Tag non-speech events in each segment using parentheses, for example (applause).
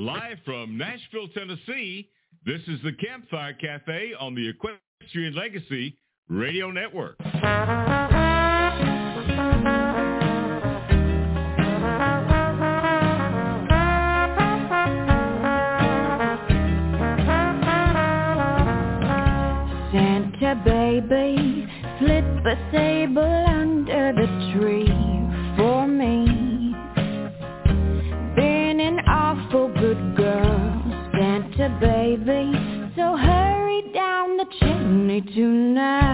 Live from Nashville, Tennessee, this is the Campfire Cafe on the Equestrian Legacy Radio Network. Santa baby, slip a sable under the tree chimney tonight.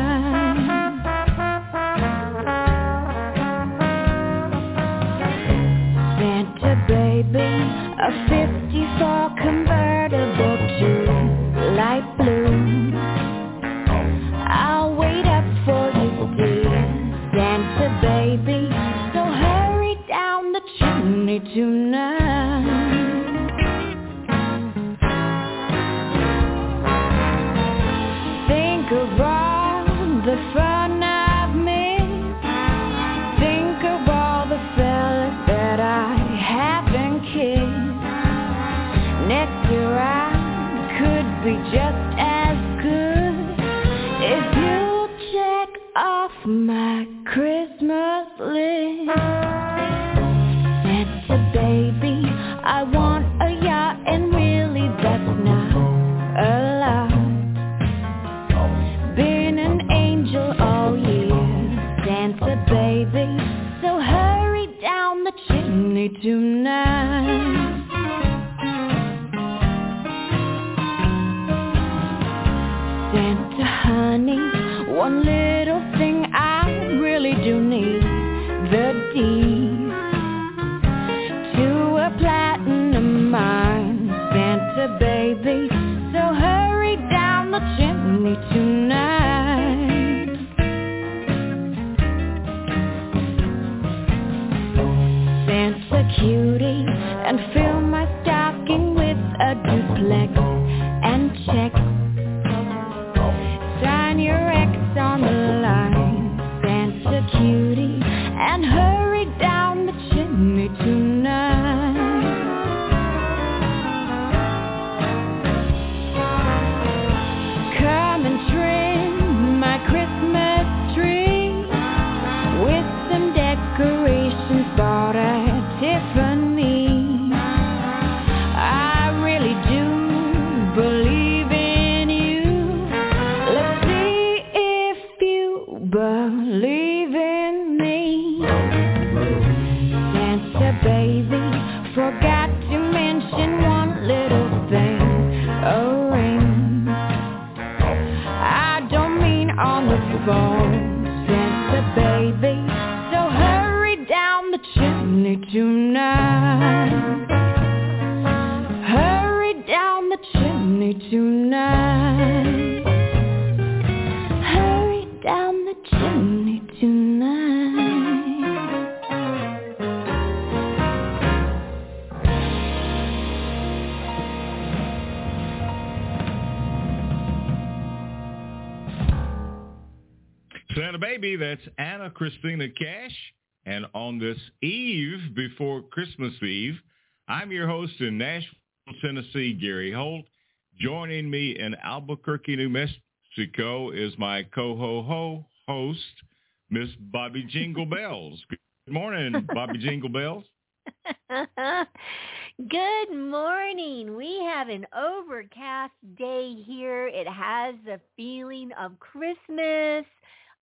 Christina Cash. And on this eve before Christmas Eve, I'm your host in Nashville, Tennessee, Gary Holt. Joining me in Albuquerque, New Mexico is my co-ho-ho host, Miss Bobbi Jingle Bells. Good morning, Bobbi Jingle Bells. (laughs) (laughs) Good morning. We have an overcast day here. It has the feeling of Christmas.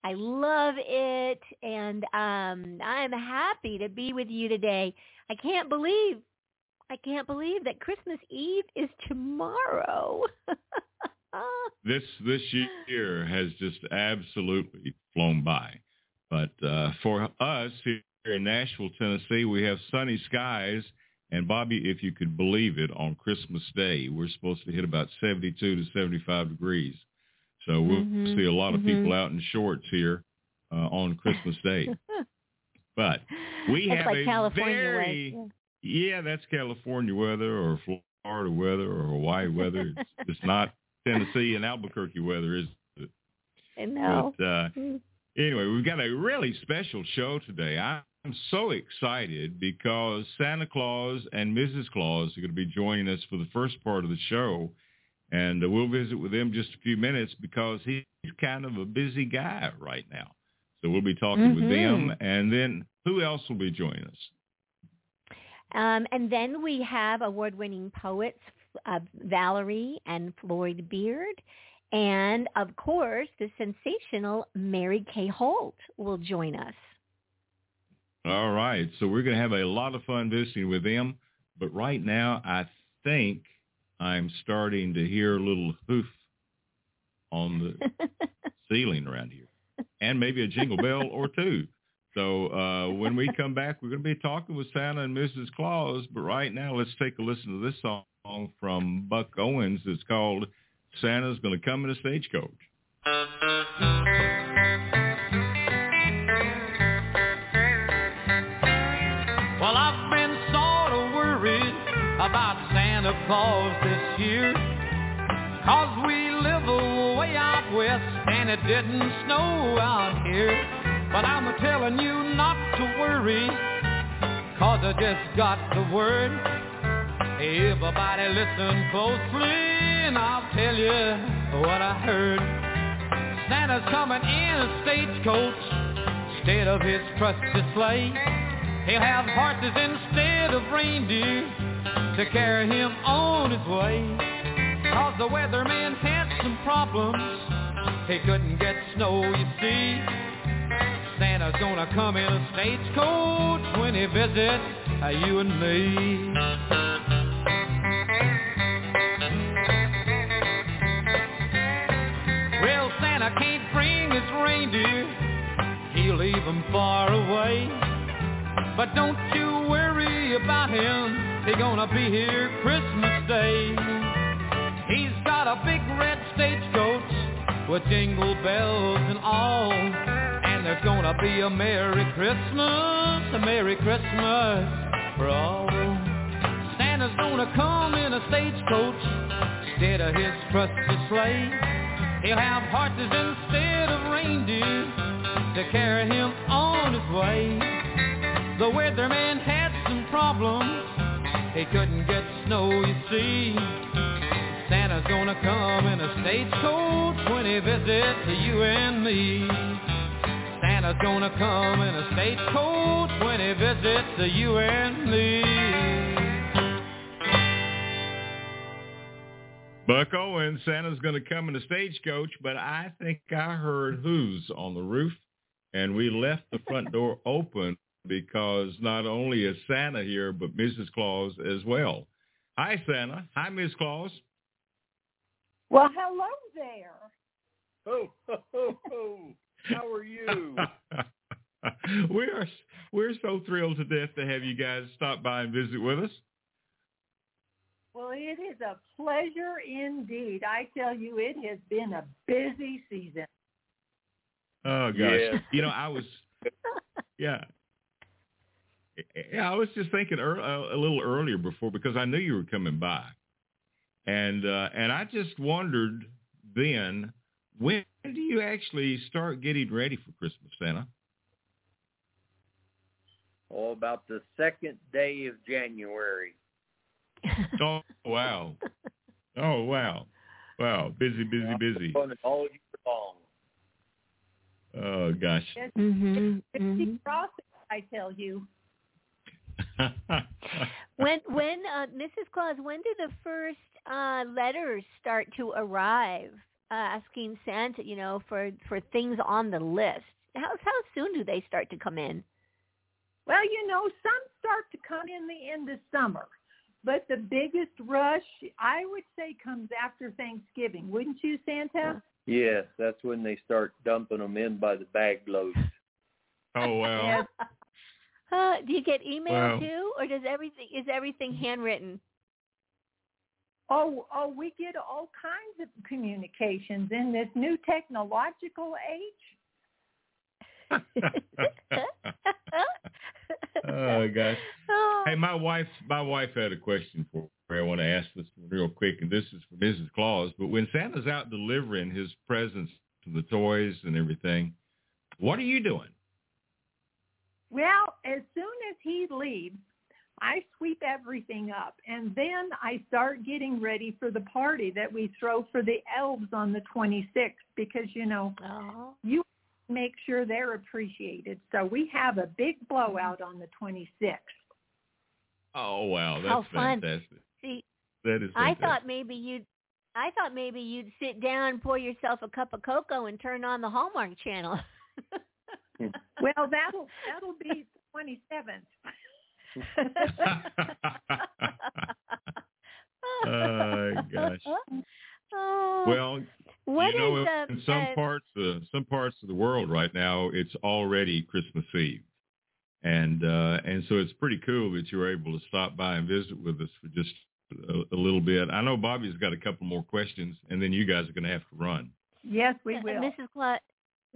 I love it and um I'm happy to be with you today. I can't believe I can't believe that Christmas Eve is tomorrow. (laughs) This this year has just absolutely flown by. But uh, for us here in Nashville, Tennessee, we have sunny skies. And Bobbi, if you could believe it, on Christmas Day, we're supposed to hit about 72 to 75 degrees. So we'll Mhm, see a lot of mhm. people out in shorts here uh, on Christmas Day. (laughs) But we That's have like a California very was. yeah, that's California weather or Florida weather or Hawaii weather. It's, (laughs) it's not Tennessee and Albuquerque weather, is it? I know. but uh, Mm. anyway, we've got a really special show today. I, I'm so excited because Santa Claus and Mrs. Claus are going to be joining us for the first part of the show. And uh, we'll visit with them just a few minutes because he's kind of a busy guy right now. So we'll be talking mm-hmm. with them. And then who else will be joining us? Um, and then we have award-winning poets uh, Valerie and Floyd Beard. And of course, the sensational Mary Kaye Holt will join us. All right. So we're going to have a lot of fun visiting with them. But right now, I think I'm starting to hear a little hoof on the (laughs) ceiling around here and maybe a jingle bell or two. So uh, when we come back, we're going to be talking with Santa and Mrs. Claus. But right now, let's take a listen to this song from Buck Owens. It's called Santa's Going to Come in a Stagecoach. Claus this year. Cause we live way out west and it didn't snow out here. But I'm telling you not to worry, cause I just got the word. Everybody listen closely and I'll tell you what I heard. Santa's coming in a stagecoach instead of his trusty sleigh. He'll have horses instead of reindeer to carry him on his way. Cause the weatherman had some problems. He couldn't get snow, you see. Santa's gonna come in a stagecoach when he visits uh, you and me. Well, Santa can't bring his reindeer. He'll leave them far away. But don't you worry about him. He's gonna be here Christmas Day. He's got a big red stagecoach with jingle bells and all. And there's gonna be a Merry Christmas, a Merry Christmas for all. Santa's gonna come in a stagecoach instead of his trusty sleigh. He'll have horses instead of reindeer to carry him on his way. The weatherman had some problems. He couldn't get snow, you see. Santa's gonna come in a stagecoach when he visits you and me. Santa's gonna come in a stagecoach when he visits you and me. Buck Owens, Santa's to come in a stagecoach, but I think I heard who's on the roof, and we left the front door open because not only is Santa here, but Mrs. Claus as well. Hi, Santa. Hi, Miss Claus. Well, hello there. Oh, oh, oh, oh. how are you? (laughs) we're we're so thrilled to death to have you guys stop by and visit with us. Well, it is a pleasure indeed. I tell you, it has been a busy season. Oh gosh, yeah. you know I was, yeah, yeah. I was just thinking er, a little earlier before because I knew you were coming by, and uh, and I just wondered then, when do you actually start getting ready for Christmas, Santa? Oh, about the second day of January. (laughs) oh wow! Oh wow! Wow! Busy, busy, busy. All year long. Oh gosh. Mm-hmm. Mm-hmm. I tell you. (laughs) when when uh, Mrs. Claus, when do the first uh, letters start to arrive uh, asking Santa, you know, for for things on the list? How how soon do they start to come in? Well, you know, some start to come in the end of summer, but the biggest rush, I would say, comes after Thanksgiving. Wouldn't you, Santa? Yes, that's when they start dumping them in by the bag loads. Oh wow. (laughs) Uh, do you get email too, or does everything is everything handwritten? Oh, oh, we get all kinds of communications in this new technological age. (laughs) oh gosh. Oh. Hey, my wife, my wife had a question for me. I want to ask this real quick, and this is for Mrs. Claus. But when Santa's out delivering his presents to the toys and everything, what are you doing? Well, as soon as he leaves, I sweep everything up and then I start getting ready for the party that we throw for the elves on the 26th because, you know, Oh. you make sure they're appreciated. So we have a big blowout on the 26th. Oh wow, that's How fun. fantastic. See, That is. I thought maybe you'd I thought maybe you'd sit down, pour yourself a cup of cocoa and turn on the Hallmark channel. (laughs) Well, that'll that'll be the 27th. Oh, gosh. Oh, well, what you know, is, um, in some uh, parts, uh, some parts of the world right now, it's already Christmas Eve, and uh, and so it's pretty cool that you were able to stop by and visit with us for just a, a little bit. I know Bobbi's got a couple more questions, and then you guys are going to have to run. Yes, we Uh, will. Mrs. Claus,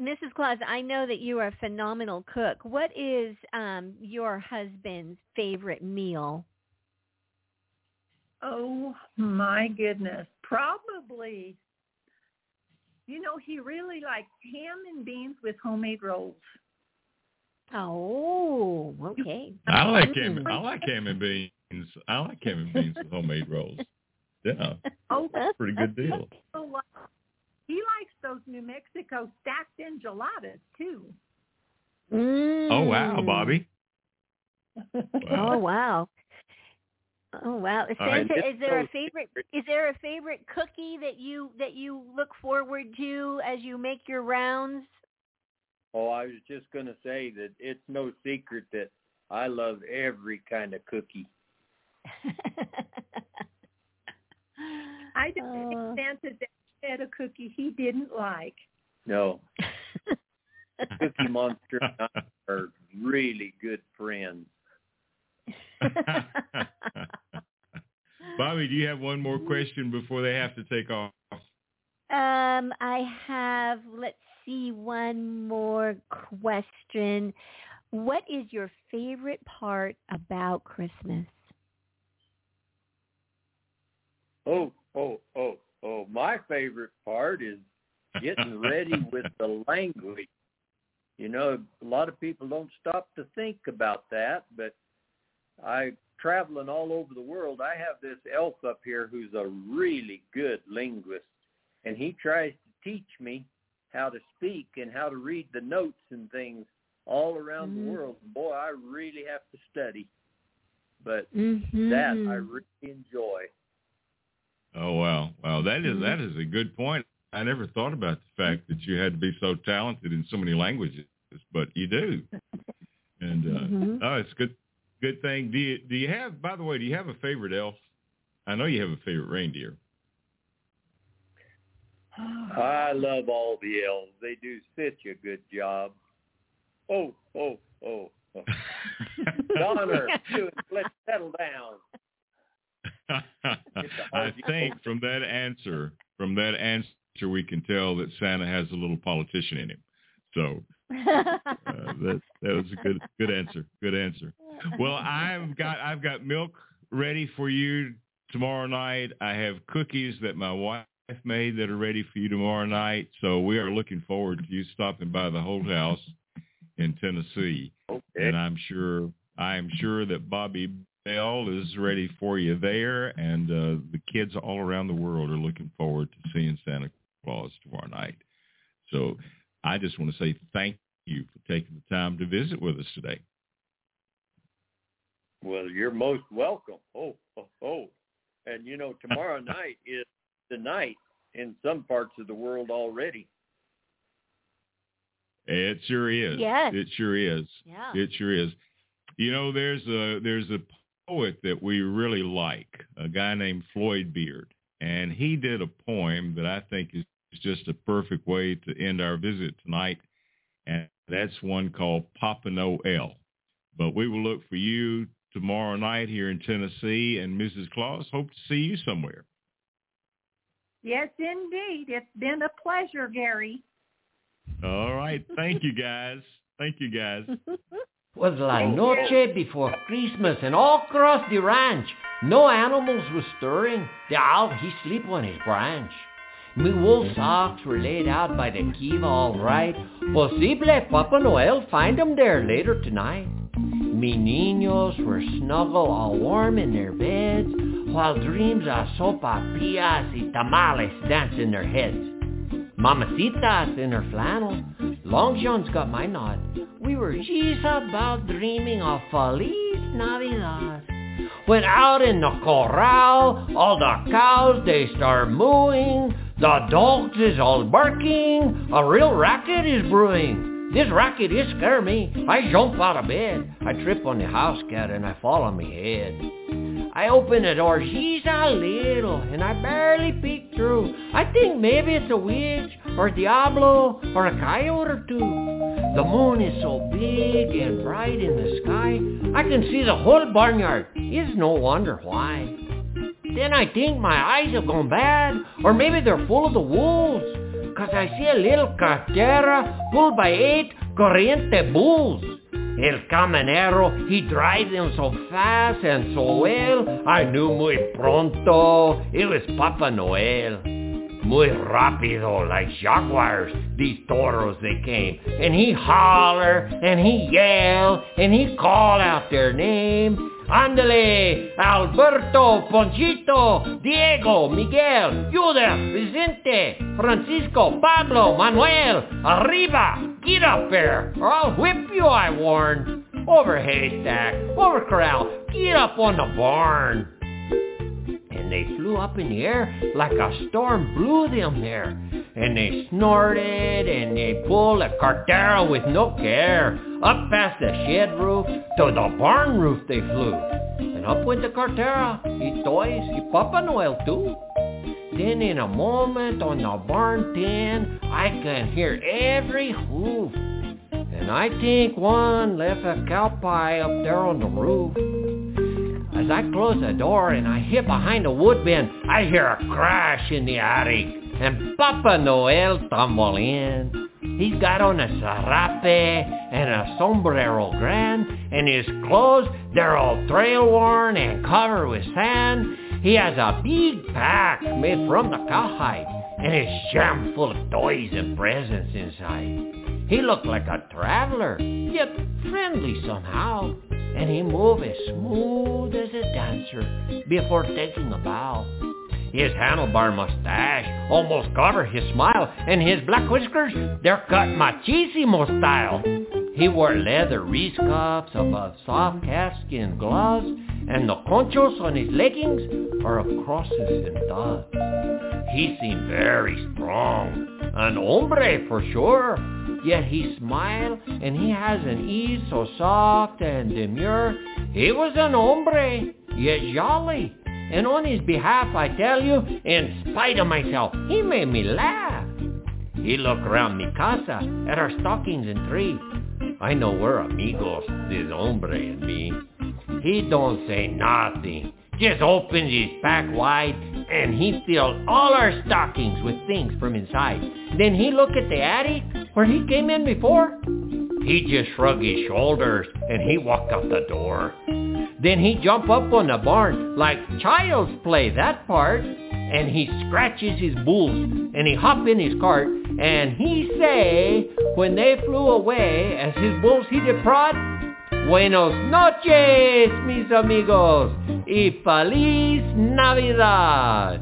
Mrs. Claus, I know that you are a phenomenal cook. What is um, your husband's favorite meal? Oh my goodness. Probably. You know, he really likes ham and beans with homemade rolls. Oh, okay. I like ham. Mm. I like ham and beans. I like ham and beans with homemade rolls. (laughs) Yeah, Oh, that's a pretty good deal. So like- he likes those New Mexico stacked enchiladas too. Oh wow, Mm. Bobbi. Oh (laughs) Wow. wow. Oh wow. All right. Santa, is there a favorite is there a favorite cookie that you that you look forward to as you make your rounds? Oh, I was just going to say that it's no secret that I love every kind of cookie. I didn't (laughs) Oh. think Santa had a cookie he didn't like. No, (laughs) Cookie Monster and I are really good friends. (laughs) Bobbi, do you have one more question before they have to take off? Um, I have, let's see, one more question. What is your favorite part about Christmas? Oh, oh, oh, oh. My favorite part is getting ready with the language. You know, a lot of people don't stop to think about that, but I traveling all over the world, I have this elf up here who's a really good linguist and he tries to teach me how to speak and how to read the notes and things all around Mm. the world. Boy, I really have to study. But Mm-hmm. that I really enjoy. Oh wow, wow! That is Mhm. that is a good point. I never thought about the fact that you had to be so talented in so many languages, but you do. (laughs) And uh, Mhm. oh, it's a good good thing. Do you do you have? By the way, do you have a favorite elf? I know you have a favorite reindeer. I love all the elves. They do such a good job. Oh, oh, oh. oh. (laughs) Donner, you, let's settle down. (laughs) I think from that answer, from that answer, we can tell that Santa has a little politician in him. So uh, that that was a good good answer. Good answer. Well, I've got I've got milk ready for you tomorrow night. I have cookies that my wife made that are ready for you tomorrow night. So we are looking forward to you stopping by the Holt House in Tennessee, Okay. and I'm sure I am sure that Bobbi Bell is ready for you there, and uh, the kids all around the world are looking forward to seeing Santa Claus tomorrow night. So I just want to say thank you for taking the time to visit with us today. Well, you're most welcome. Oh, oh, oh. And you know, tomorrow (laughs) night is the night in some parts of the world already. It sure is. Yes. It sure is. yeah. It sure is. You know, there's a there's a poet that we really like, a guy named Floyd Beard, and he did a poem that I think is just a perfect way to end our visit tonight, and that's one called Papa Noel. But we will look for you tomorrow night here in Tennessee, and Mrs. Claus, hope to see you somewhere. Yes, indeed. It's been a pleasure, Gary. All right. Thank you, guys. Thank you, guys. (laughs) was La oh, Noche before Christmas, and all across the ranch, no animals were stirring. The owl, he sleep on his branch. Me wool socks were laid out by the kiva all right. Posible Papa Noel find 'em there later tonight. Me niños were snuggle all warm in their beds, while dreams of sopapillas y tamales dance in their heads. Mamacitas in her flannel, Long John's got my nod. We were just about dreaming of Feliz Navidad. When out in the corral, all the cows they start mooing, the dogs is all barking, a real racket is brewing. This racket is scare me. I jump out of bed. I trip on the house cat and I fall on my head. I open the door just a little and I barely peek through. I think maybe it's a witch or Diablo or a coyote or two. The moon is so big and bright in the sky, I can see the whole barnyard. It's no wonder why. Then I think my eyes have gone bad, or maybe they're full of the wolves. Cause I see a little cartera pulled by eight corriente bulls. El caminero, he drives them so fast and so well, I knew muy pronto it was Papa Noel. Muy rápido, like jaguars, these toros they came. And he holler, and he yell, and he call out their name. Ándale, Alberto, Ponchito, Diego, Miguel, Judas, Vicente, Francisco, Pablo, Manuel, arriba, get up there, or I'll whip you, I warn. Over haystack, over corral, get up on the barn. And they flew up in the air like a storm blew them there. And they snorted and they pulled a cartera with no care. Up past the shed roof to the barn roof they flew. And up went the cartera, y toys, y Papa Noel too. Then in a moment on the barn tin, I can hear every hoof. And I think one left a cow pie up there on the roof. As I close the door and I hit behind the wood bin, I hear a crash in the attic. And Papa Noel tumble in. He's got on a sarape and a sombrero grand, and his clothes, they're all trail-worn and covered with sand. He has a big pack made from the cowhide, and it's jammed full of toys and presents inside. He looked like a traveler, yet friendly somehow, and he moved as smooth as a dancer before taking a bow. His handlebar mustache almost covered his smile, and his black whiskers, they're cut machismo style. He wore leather wrist cuffs above soft calfskin gloves, and the conchos on his leggings are of crosses and dots. He seemed very strong, an hombre for sure. Yet he smiled, and he has an ease so soft and demure. He was an hombre, yet jolly. And on his behalf, I tell you, in spite of myself, he made me laugh. He looked around mi casa at our stockings and tree. I know we're amigos, this hombre and me. He don't say nothing, just opens his pack wide, and he fills all our stockings with things from inside. Then he look at the attic where he came in before. He just shrugged his shoulders and he walked out the door. Then he jump up on the barn like child's play that part and he scratches his bulls and he hop in his cart and he say when they flew away as his bulls he did prod Buenos noches, mis amigos, y feliz Navidad.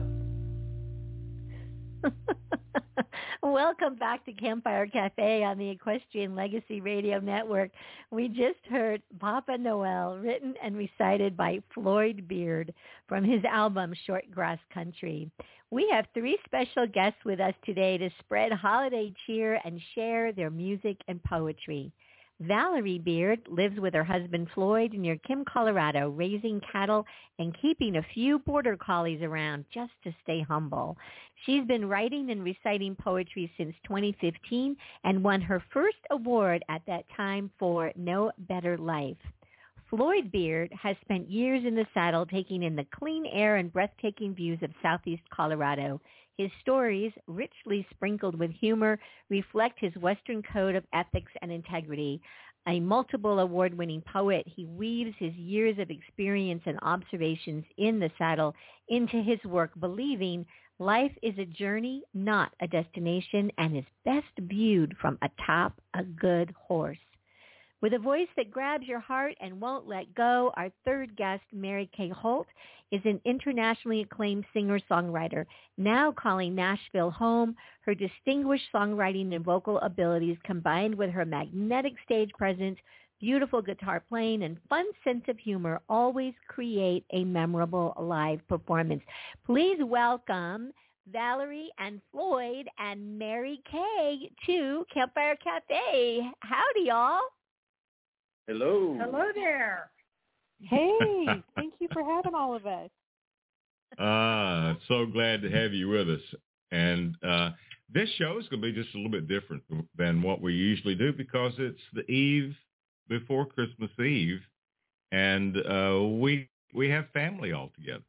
(laughs) Welcome back to Campfire Cafe on the Equestrian Legacy Radio Network. We just heard Papa Noel, written and recited by Floyd Beard from his album Short Grass Country. We have three special guests with us today to spread holiday cheer and share their music and poetry. Valerie Beard lives with her husband Floyd near Kim, Colorado, raising cattle and keeping a few border collies around just to stay humble. She's been writing and reciting poetry since 2015 and won her first award at that time for No Better Life. Floyd Beard has spent years in the saddle taking in the clean air and breathtaking views of southeast Colorado. His stories, richly sprinkled with humor, reflect his Western code of ethics and integrity. A multiple award-winning poet, he weaves his years of experience and observations in the saddle into his work, believing life is a journey, not a destination, and is best viewed from atop a good horse. With a voice that grabs your heart and won't let go, our third guest, Mary Kaye Holt, is an internationally acclaimed singer-songwriter, now calling Nashville home. Her distinguished songwriting and vocal abilities combined with her magnetic stage presence, beautiful guitar playing, and fun sense of humor always create a memorable live performance. Please welcome Valerie and Floyd and Mary Kaye to Campfire Cafe. Howdy, y'all. Hello. Hello there. Hey, (laughs) thank you for having all of us. Ah, so glad to have you with us. And uh, this show is going to be just a little bit different than what we usually do because it's the eve before Christmas Eve, and uh, we we have family all together,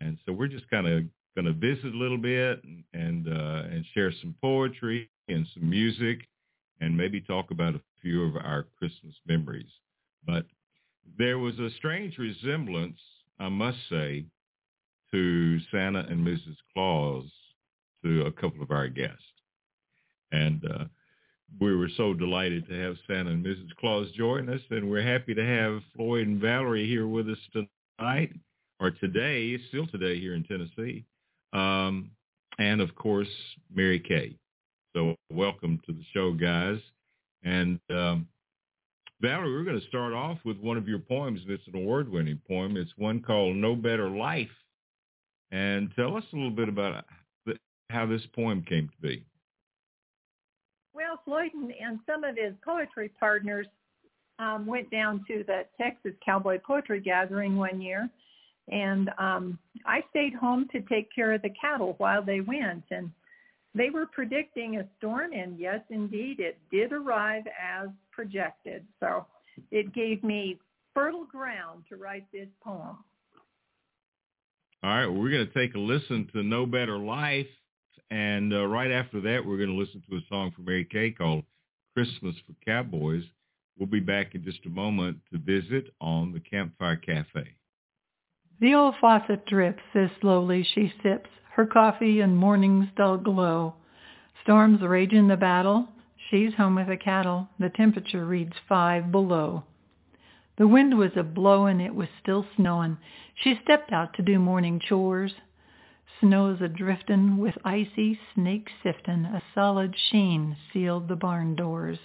and so we're just kind of going to visit a little bit and and, uh, and share some poetry and some music, and maybe talk about a few of our Christmas memories. But there was a strange resemblance, I must say, to Santa and Mrs. Claus to a couple of our guests. And uh, we were so delighted to have Santa and Mrs. Claus join us, and we're happy to have Floyd and Valerie here with us tonight, or today, still today here in Tennessee, um, and of course, Mary Kaye. So welcome to the show, guys. And um, Valerie, we're going to start off with one of your poems. It's an award-winning poem. It's one called No Better Life. And tell us a little bit about how this poem came to be. Well, Floyd and, and some of his poetry partners um, went down to the Texas Cowboy Poetry Gathering one year, and um, I stayed home to take care of the cattle while they went. And they were predicting a storm, and yes, indeed, it did arrive as projected. So it gave me fertile ground to write this poem. All right, well, we're going to take a listen to No Better Life. And uh, right after that, we're going to listen to a song from Mary Kaye called Christmas for Cowboys. We'll be back in just a moment to visit on the Campfire Cafe. The old faucet drips as slowly she sips her coffee and morning's dull glow. Storms rage in the battle. She's home with the cattle. The temperature reads five below. The wind was a blowin', it was still snowin'. She stepped out to do morning chores. Snow's a driftin' with icy snake siftin'. A solid sheen sealed the barn doors.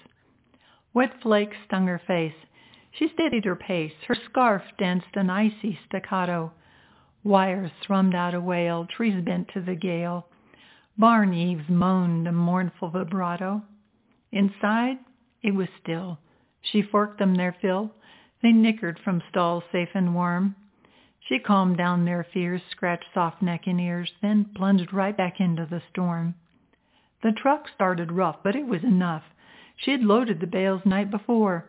Wet flakes stung her face. She steadied her pace. Her scarf danced an icy staccato. Wires thrummed out a wail, trees bent to the gale. Barn eaves moaned a mournful vibrato. Inside, it was still. She forked them their fill. They nickered from stalls safe and warm. She calmed down their fears, scratched soft neck and ears, then plunged right back into the storm. The truck started rough, but it was enough. She had loaded the bales night before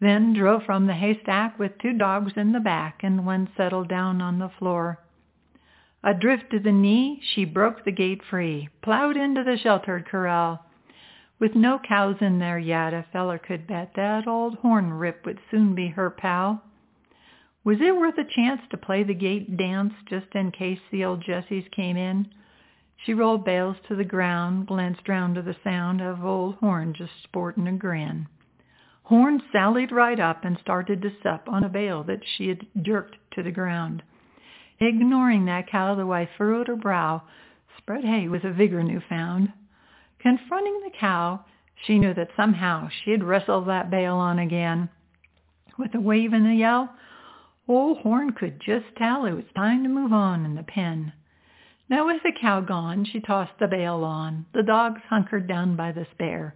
then drove from the haystack with two dogs in the back and one settled down on the floor. Adrift to the knee, she broke the gate free, plowed into the sheltered corral. With no cows in there yet, a feller could bet that old horn rip would soon be her pal. Was it worth a chance to play the gate dance just in case the old Jessies came in? She rolled bales to the ground, glanced round to the sound of old Horn just sporting a grin. Horn sallied right up and started to sup on a bale that she had jerked to the ground. Ignoring that cow, the wife furrowed her brow, spread hay with a vigor new found. Confronting the cow, she knew that somehow she'd wrestle that bale on again. With a wave and a yell, old Horn could just tell it was time to move on in the pen. Now with the cow gone, she tossed the bale on. The dogs hunkered down by the spare.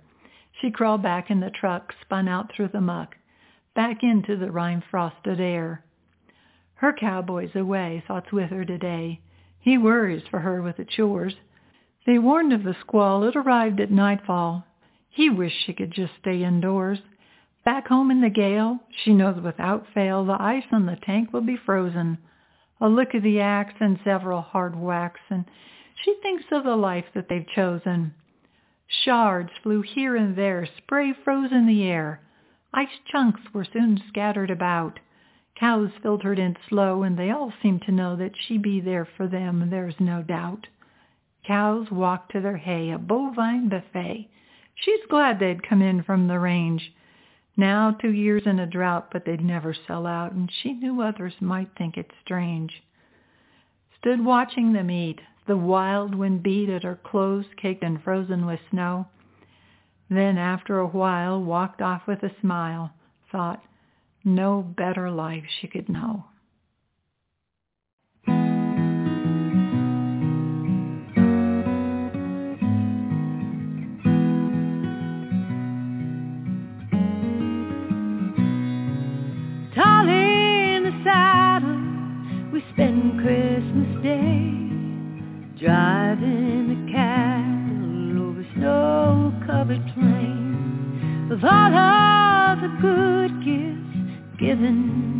She crawled back in the truck, spun out through the muck, back into the rime-frosted air. Her cowboy's away, thoughts with her today. He worries for her with the chores. They warned of the squall. It arrived at nightfall. He wished she could just stay indoors. Back home in the gale, she knows without fail the ice on the tank will be frozen. A lick of the axe and several hard whacks, and she thinks of the life that they've chosen. Shards flew here and there, spray froze in the air. Ice chunks were soon scattered about. Cows filtered in slow, and they all seemed to know that she be there for them, there's no doubt. Cows walked to their hay, a bovine buffet. She's glad they'd come in from the range. Now two years in a drought, but they'd never sell out, and she knew others might think it strange. Stood watching them eat, the wild wind beat at her clothes caked and frozen with snow. Then after a while walked off with a smile, thought, no better life she could know. Driving the cattle over snow-covered plains with all of the good gifts given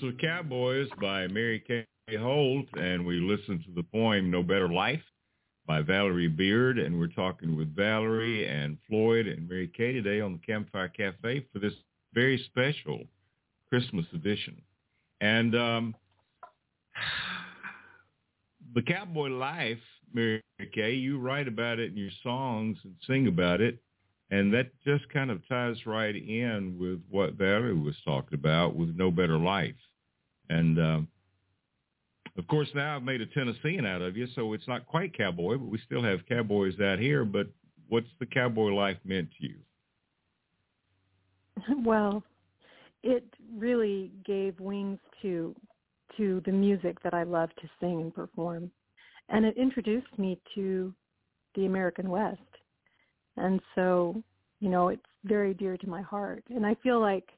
For Cowboys by Mary Kaye Holt, and we listened to the poem No Better Life by Valerie Beard, and we're talking with Valerie and Floyd and Mary Kaye today on the Campfire Cafe for this very special Christmas edition. And um, the cowboy life, Mary Kaye, you write about it in your songs and sing about it. And that just kind of ties right in with what Valerie was talking about with No Better Life. And um, of course, now I've made a Tennessean out of you, so it's not quite cowboy, but we still have cowboys out here. But what's the cowboy life meant to you? (laughs) Well, it really gave wings to to the music that I love to sing and perform. And it introduced me to the American West. And so, you know, it's very dear to my heart. And I feel like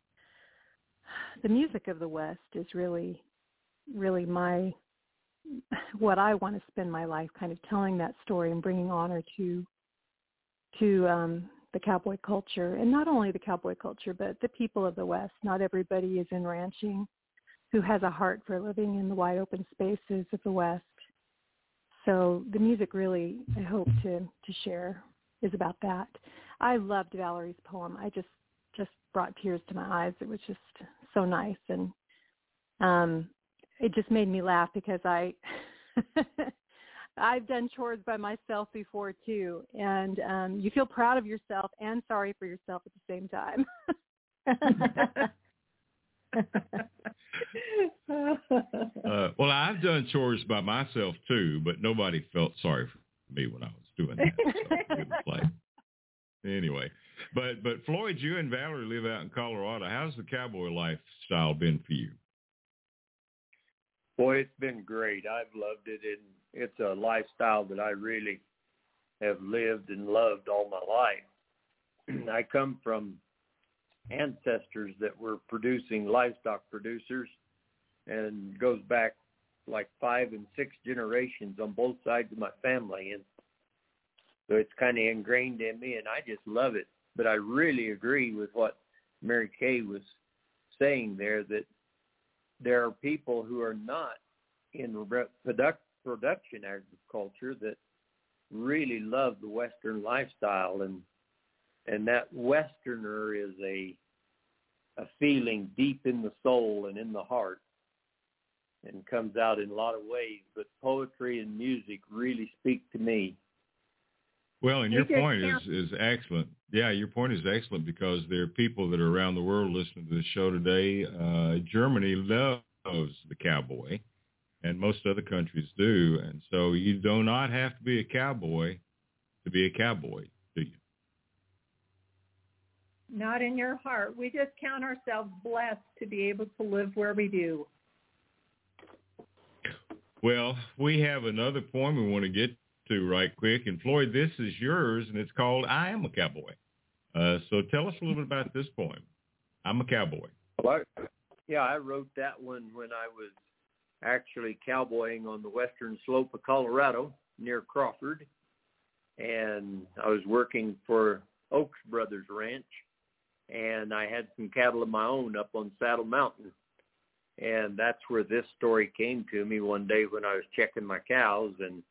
the music of the West is really really my what I want to spend my life kind of telling that story and bringing honor to to um the cowboy culture. And not only the cowboy culture but the people of the west. Not everybody is in ranching who has a heart for living in the wide open spaces of the west. So the music really i hope to to share is about that. I loved valerie's poem. I just just brought tears to my eyes. It was just so nice. And um it just made me laugh because i (laughs) I've done chores by myself before too, and um, you feel proud of yourself and sorry for yourself at the same time. (laughs) uh, well, I've done chores by myself too, but nobody felt sorry for me when I was doing that. So like, (laughs) anyway, but but Floyd, you and Valerie live out in Colorado. How's the cowboy lifestyle been for you? Boy, it's been great. I've loved it, and it's a lifestyle that I really have lived and loved all my life. (clears throat) I come from ancestors that were producing livestock producers and goes back like five and six generations on both sides of my family and so it's kind of ingrained in me and I just love it. But I really agree with what Mary Kaye was saying there that there are people who are not in product, production agriculture that really love the Western lifestyle and and that Westerner is a a feeling deep in the soul and in the heart and comes out in a lot of ways. But poetry and music really speak to me. Well, and your point is is excellent. Yeah, your point is excellent because there are people that are around the world listening to the show today. Uh, Germany loves the cowboy, and most other countries do. And so you do not have to be a cowboy to be a cowboy, do you? Not in your heart. We just count ourselves blessed to be able to live where we do. Well, we have another poem we want to get to right quick. And Floyd, this is yours, and it's called I Am a Cowboy. Uh, so tell us a little bit about this poem. I'm a cowboy. Well, I, yeah, I wrote that one when I was actually cowboying on the western slope of Colorado near Crawford. And I was working for Oaks Brothers Ranch and I had some cattle of my own up on Saddle Mountain. And that's where this story came to me one day when I was checking my cows and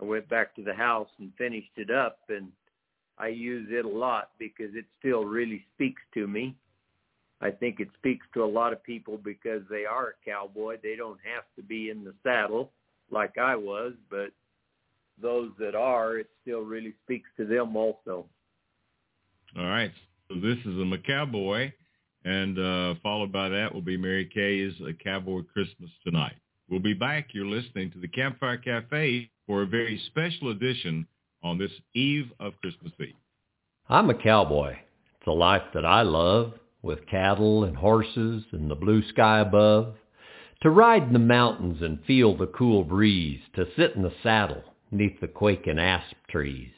I went back to the house and finished it up and I use it a lot because it still really speaks to me. I think it speaks to a lot of people because they are a cowboy. They don't have to be in the saddle like I was, but those that are, it still really speaks to them also. All right. So this is a McCowboy, and uh, followed by that will be Mary Kaye's A Cowboy Christmas Tonight. We'll be back. You're listening to the Campfire Cafe for a very special edition on this eve of Christmas Eve. I'm a cowboy. It's a life that I love, with cattle and horses and the blue sky above. To ride in the mountains and feel the cool breeze, to sit in the saddle neath the quaking asp trees.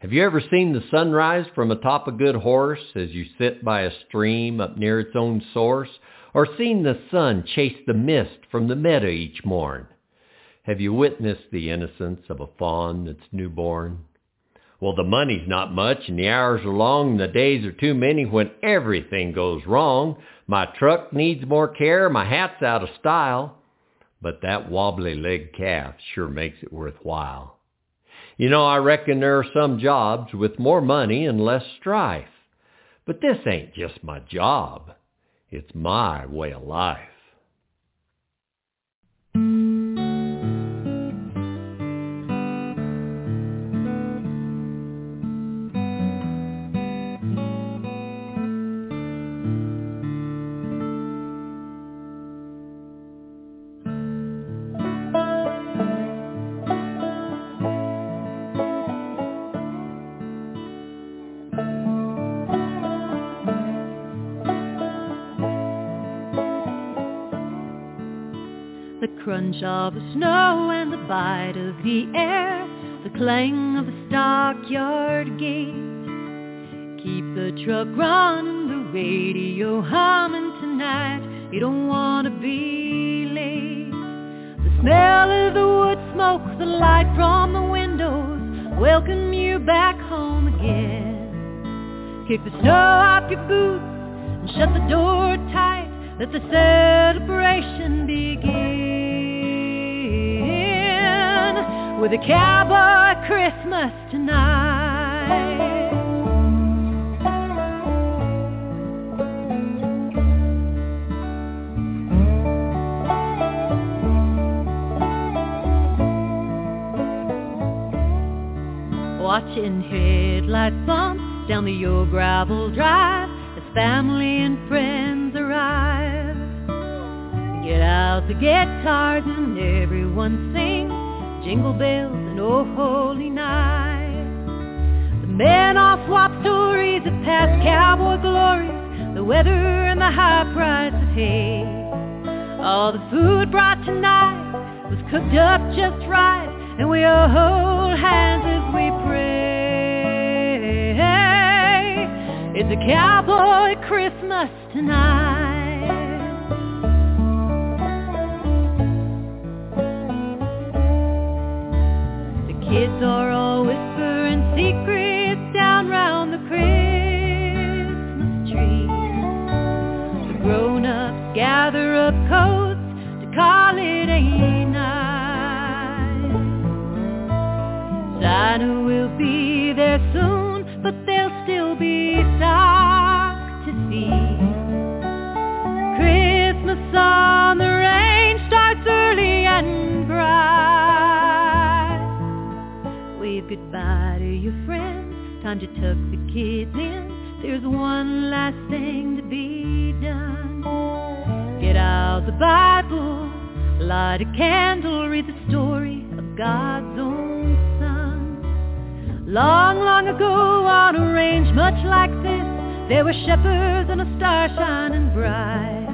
Have you ever seen the sunrise from atop a good horse as you sit by a stream up near its own source? Or seen the sun chase the mist from the meadow each morn? Have you witnessed the innocence of a fawn that's newborn? Well, the money's not much and the hours are long and the days are too many when everything goes wrong. My truck needs more care, my hat's out of style. But that wobbly-legged calf sure makes it worthwhile. You know, I reckon there are some jobs with more money and less strife. But this ain't just my job. It's my way of life. The snow and the bite of the air, the clang of the stockyard gate. Keep the truck running, the radio humming tonight. You don't want to be late. The smell of the wood smoke, the light from the windows welcome you back home again. Kick the snow off your boots and shut the door tight. Let the celebration begin with a cowboy Christmas tonight. watching headlights bump down the old gravel drive as family and friends arrive. Get out the guitars and everyone jingle bells and oh holy night. The men all swap stories of past cowboy glories, the weather and the high price of hay. All the food brought tonight was cooked up just right, and we all hold hands as we pray. It's a cowboy Christmas tonight. Kids Time to tuck the kids in. There's one last thing to be done. Get out the Bible, light a candle, read the story of God's own Son. Long, long ago on a range much like this, there were shepherds and a star shining bright.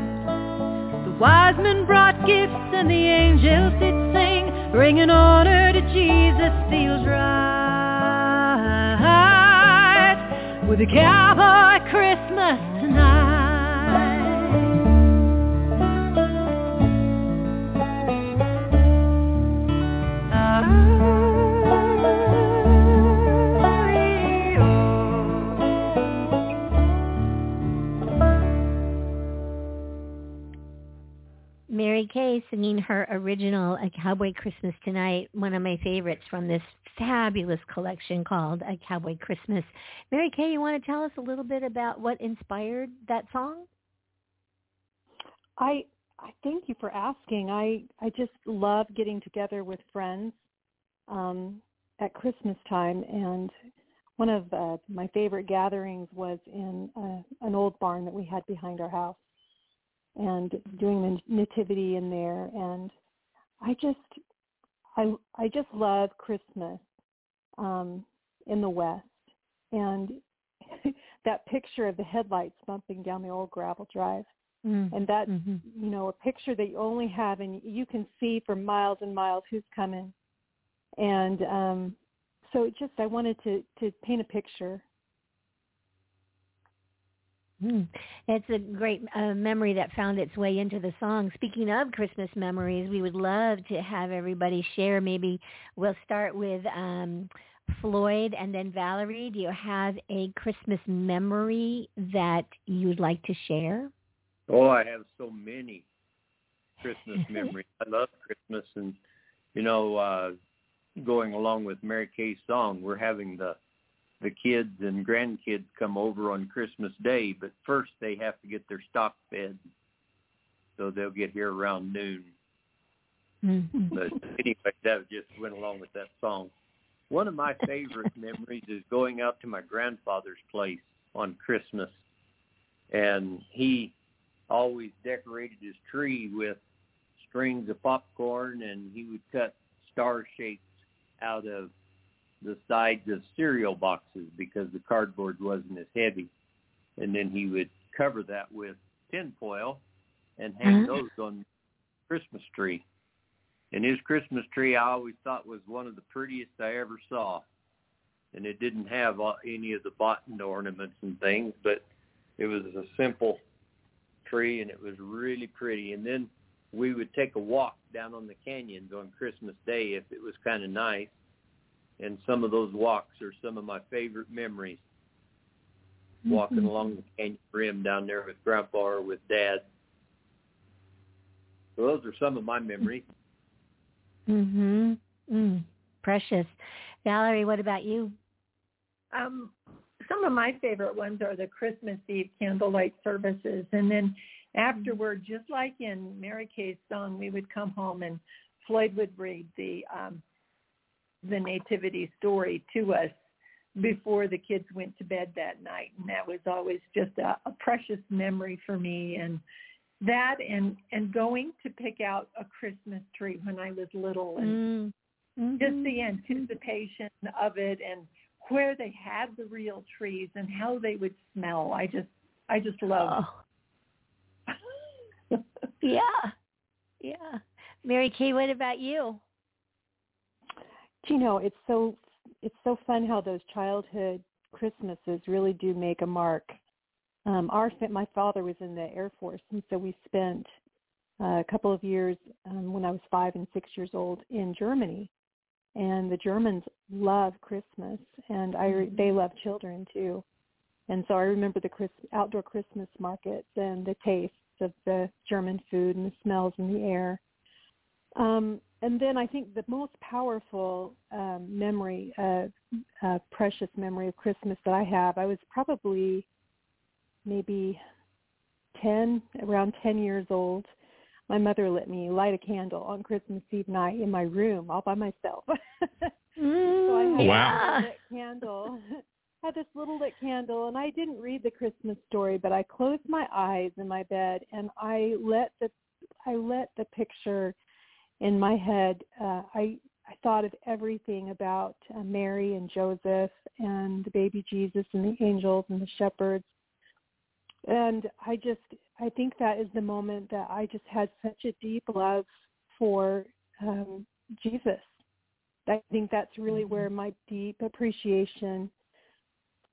The wise men brought gifts and the angels did sing, bringing honor to Jesus feels right. With a cowboy Christmas tonight. Mary Kaye singing her original A Cowboy Christmas Tonight, one of my favorites from this fabulous collection called A Cowboy Christmas. Mary Kaye, you want to tell us a little bit about what inspired that song? I I thank you for asking. I I just love getting together with friends um, at Christmas time, and one of uh, my favorite gatherings was in uh, an old barn that we had behind our house and doing the nativity in there and I just I I just love Christmas um in the West and (laughs) that picture of the headlights bumping down the old gravel drive mm. and that mm-hmm. you know a picture that you only have and you can see for miles and miles who's coming and um so it just I wanted to to paint a picture Mm. It's a great uh, memory that found its way into the song. Speaking of Christmas memories, we would love to have everybody share. Maybe we'll start with um, Floyd and then Valerie. Do you have a Christmas memory that you'd like to share? Oh, I have so many Christmas (laughs) memories. I love Christmas, and you know, uh, going along with Mary Kaye's song, we're having the the kids and grandkids come over on Christmas Day, but first they have to get their stock fed. So they'll get here around noon. Mm-hmm. But anyway, that just went along with that song. One of my favorite memories is going out to my grandfather's place on Christmas. And he always decorated his tree with strings of popcorn and he would cut star shapes out of the sides of cereal boxes because the cardboard wasn't as heavy. And then he would cover that with tin foil and hang Uh-huh. those on Christmas tree. And his Christmas tree I always thought was one of the prettiest I ever saw. And it didn't have any of the button ornaments and things, but it was a simple tree and it was really pretty. And then we would take a walk down on the canyons on Christmas Day if it was kind of nice and some of those walks are some of my favorite memories. Walking Mhm. along the canyon rim down there with Grandpa or with Dad. So those are some of my memories. Mhm. Mm. Precious. Valerie, what about you? Um, some of my favorite ones are the Christmas Eve candlelight services, and then afterward, just like in Mary Kaye's song, we would come home and Floyd would read the um, the nativity story to us before the kids went to bed that night, and that was always just a, a precious memory for me. And that and and going to pick out a Christmas tree when I was little, and Mm-hmm. just the anticipation of it, and where they had the real trees and how they would smell. I just I just love. Oh, (laughs) yeah, yeah. Mary Kaye, what about you? You know it's so it's so fun how those childhood Christmases really do make a mark. Um, our my father was in the Air Force, and so we spent uh, a couple of years um, when I was five and six years old in Germany, and the Germans love Christmas, and I re- they love children too, and so I remember the Chris- outdoor Christmas markets and the tastes of the German food and the smells in the air. Um, and then I think the most powerful um, memory, uh, uh, precious memory of Christmas that I have, I was probably maybe 10, around 10 years old. My mother let me light a candle on Christmas Eve night in my room all by myself. (laughs) so I had Oh, wow. this lit candle. (laughs) had this little lit candle and I didn't read the Christmas story, but I closed my eyes in my bed and I let the I let the picture in my head uh I I thought of everything about uh, Mary and Joseph and the baby Jesus and the angels and the shepherds. And I just I think that is the moment that I just had such a deep love for um Jesus. I think that's really where my deep appreciation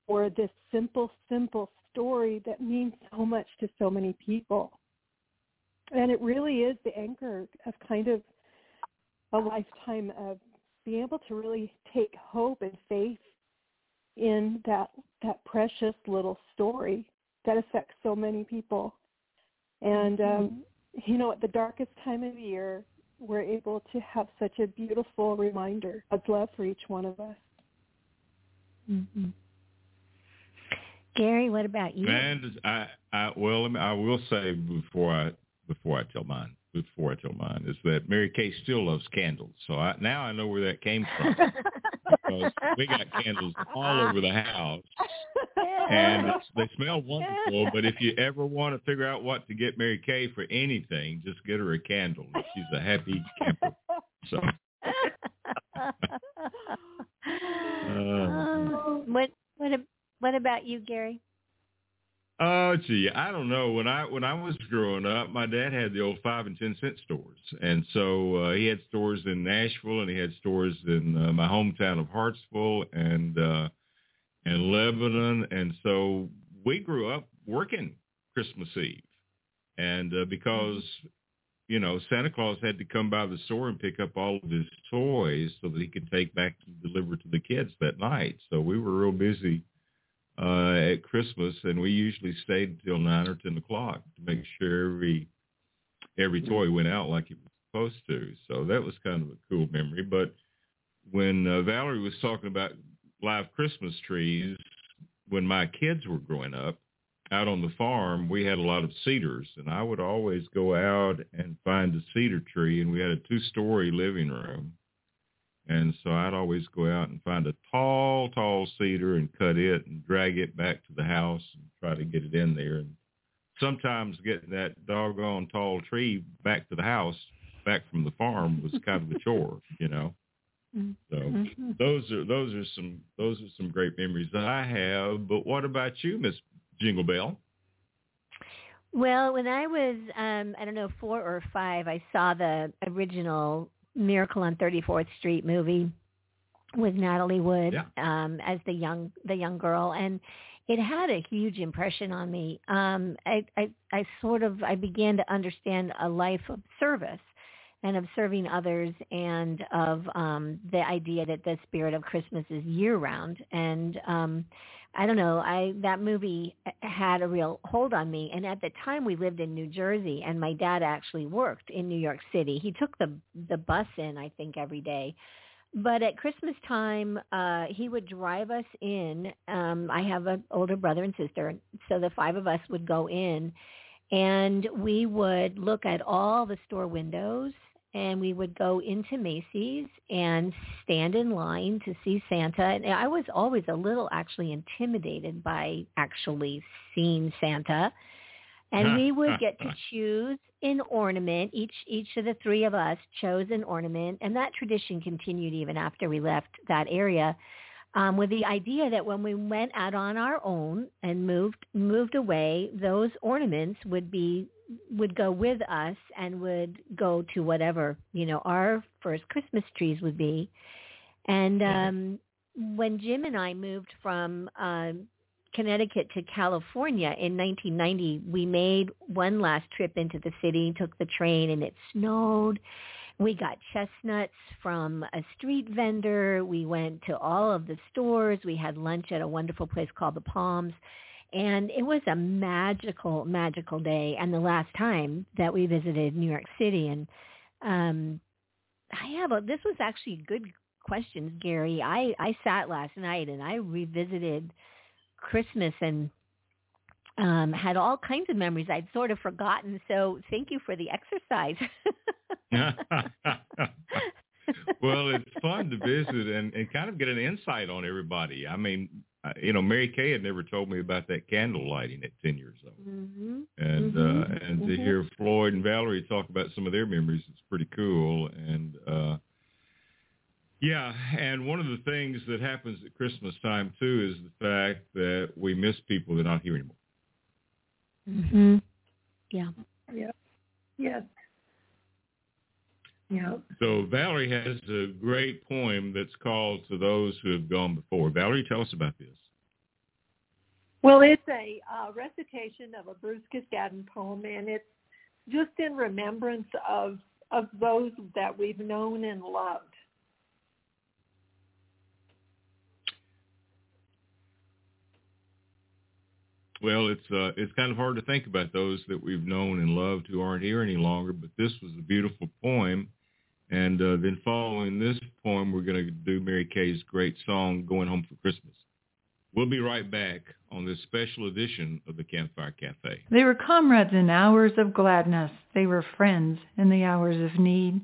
for this simple, simple story that means so much to so many people. And it really is the anchor of kind of a lifetime of being able to really take hope and faith in that that precious little story that affects so many people. And um, you know, at the darkest time of the year, we're able to have such a beautiful reminder of love for each one of us. Mm-hmm. Gary, what about you? And I, I well, I will say before I before I tell mine, before I tell mine, is that Mary Kaye still loves candles. So I, now I know where that came from because (laughs) we got candles all over the house, and (laughs) they smell wonderful. But if you ever want to figure out what to get Mary Kaye for anything, just get her a candle. She's a happy camper. So (laughs) Uh, what what what about you, Gary? Oh, gee, I don't know. When I when I was growing up, my dad had the old five and ten cent stores, and so uh, he had stores in Nashville, and he had stores in uh, my hometown of Hartsville and uh, and Lebanon, and so we grew up working Christmas Eve, and uh, because you know Santa Claus had to come by the store and pick up all of his toys so that he could take back to deliver to the kids that night. So we were real busy uh, at Christmas, and we usually stayed until nine or ten o'clock to make sure every every toy went out like it was supposed to. So that was kind of a cool memory. But when uh, Valerie was talking about live Christmas trees, when my kids were growing up, out on the farm, we had a lot of cedars, and I would always go out and find a cedar tree, and we had a two-story living room. And so I'd always go out and find a tall, tall cedar and cut it and drag it back to the house and try to get it in there. And sometimes getting that doggone tall tree back to the house, back from the farm, was kind of a chore, (laughs) you know. So Mhm. those are those are some those are some great memories that I have. But what about you, Miss Jingle Bell? Well, when I was, um, I don't know, four or five, I saw the original Miracle on 34th Street movie with Natalie Wood Yeah. um, as the young the young girl, and it had a huge impression on me. Um, I, I I sort of I began to understand a life of service and of serving others and of um, the idea that the spirit of Christmas is year round. And um, I don't know, I that movie had a real hold on me. And at the time, we lived in New Jersey, and my dad actually worked in New York City. He took the the bus in, I think, every day. But at Christmas time, uh, he would drive us in. Um, I have an older brother and sister, so the five of us would go in, and we would look at all the store windows and we would go into Macy's and stand in line to see Santa. And I was always a little actually intimidated by actually seeing Santa. And we would get to choose an ornament. Each each of the three of us chose an ornament, and that tradition continued even after we left that area. Um, with the idea that when we went out on our own and moved moved away, those ornaments would be would go with us and would go to whatever you know our first Christmas trees would be. And um, when Jim and I moved from um, Connecticut to California in 1990, we made one last trip into the city, took the train, and it snowed. We got chestnuts from a street vendor. We went to all of the stores. We had lunch at a wonderful place called the Palms. And it was a magical, magical day. And the last time that we visited New York City, and um, I have a. This was actually good questions, Gary. I I sat last night and I revisited Christmas and um, had all kinds of memories I'd sort of forgotten. So thank you for the exercise. (laughs) well, it's fun to visit and, and kind of get an insight on everybody. I mean, you know, Mary Kaye had never told me about that candle lighting at 10 years old. Mm-hmm. And mm-hmm. uh and mm-hmm. to hear Floyd and Valerie talk about some of their memories is pretty cool and uh yeah, and one of the things that happens at Christmas time too is the fact that we miss people that are not here anymore. Mhm. Yeah. Yeah. Yes. Yeah. So Valerie has a great poem that's called "To Those Who Have Gone Before." Valerie, tell us about this. Well, it's a uh, recitation of a Bruce Kiskaddon poem, and it's just in remembrance of of those that we've known and loved. Well, it's uh, it's kind of hard to think about those that we've known and loved who aren't here any longer. But this was a beautiful poem, and uh, then following this poem, we're going to do Mary Kaye's great song "Going Home for Christmas." We'll be right back on this special edition of the Campfire Cafe. They were comrades in hours of gladness. They were friends in the hours of need.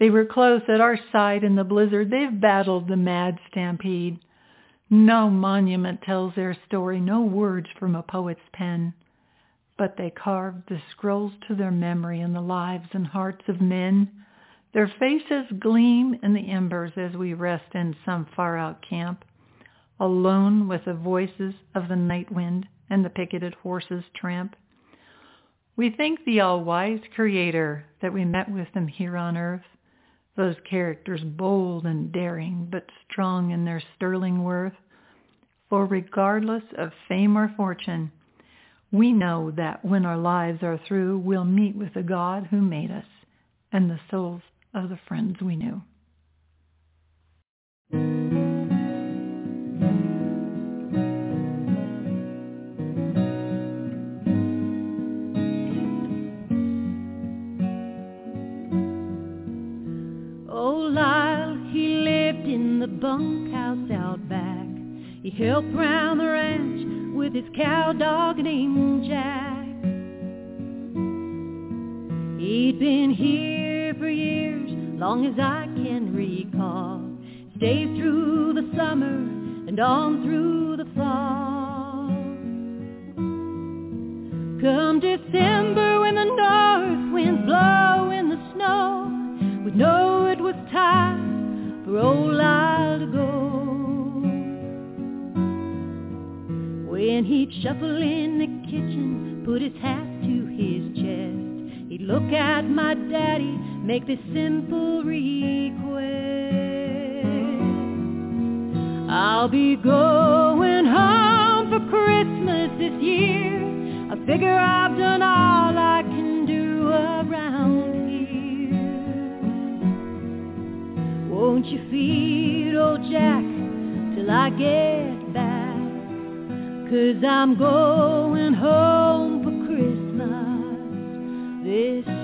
They were close at our side in the blizzard. They've battled the mad stampede. No monument tells their story, no words from a poet's pen. But they carved the scrolls to their memory in the lives and hearts of men. Their faces gleam in the embers as we rest in some far-out camp, alone with the voices of the night wind and the picketed horses tramp. We thank the all-wise Creator that we met with them here on earth, those characters bold and daring, but strong in their sterling worth. For regardless of fame or fortune, we know that when our lives are through, we'll meet with the God who made us and the souls of the friends we knew. The bunkhouse out back. He helped round the ranch with his cow dog named Jack. He'd been here for years, long as I can recall. Stayed through the summer and on through the fall. Come December when the north winds blow in the snow, we'd know it was time for old Lyle When he'd shuffle in the kitchen, put his hat to his chest, he'd look at my daddy, make this simple request. I'll be going home for Christmas this year. I figure I've done all I can do around here. Won't you feed old Jack till I get? Cause I'm going home for Christmas this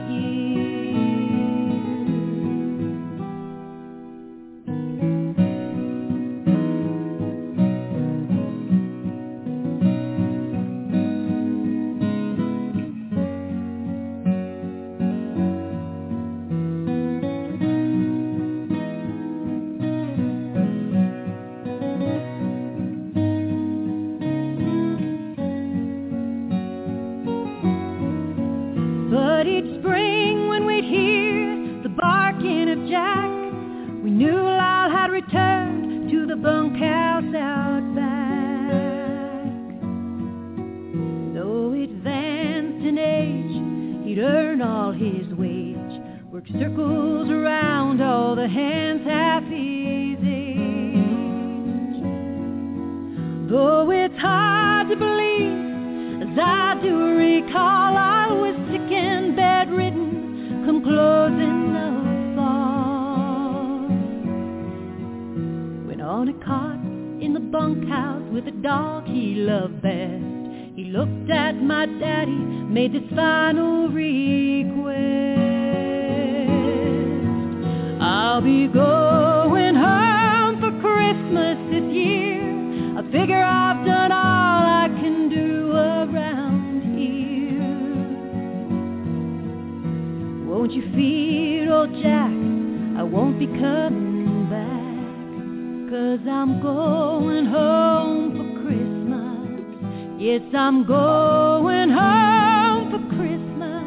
going home for Christmas.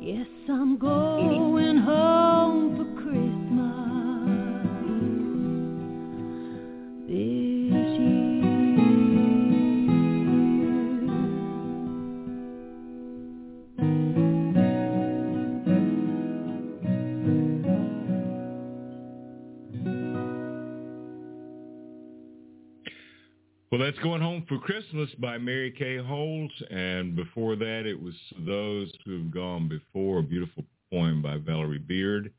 Yes, I'm going that's Going Home for Christmas by Mary Kaye Holt. And before that, it was Those Who Have Gone Before, a beautiful poem by Valerie Beard.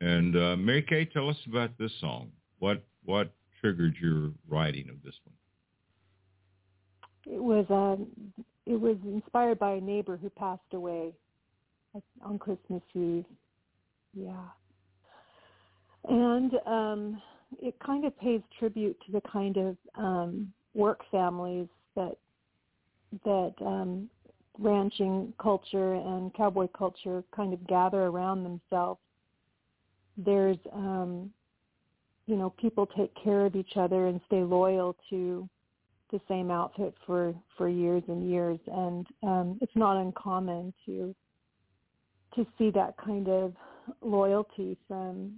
And uh, Mary Kaye, tell us about this song. What what triggered your writing of this one? It was um, it was inspired by a neighbor who passed away on Christmas Eve. Yeah, and um, it kind of pays tribute to the kind of um, work families that that um, ranching culture and cowboy culture kind of gather around themselves. There's um, you know people take care of each other and stay loyal to the same outfit for for years and years and um it's not uncommon to to see that kind of loyalty from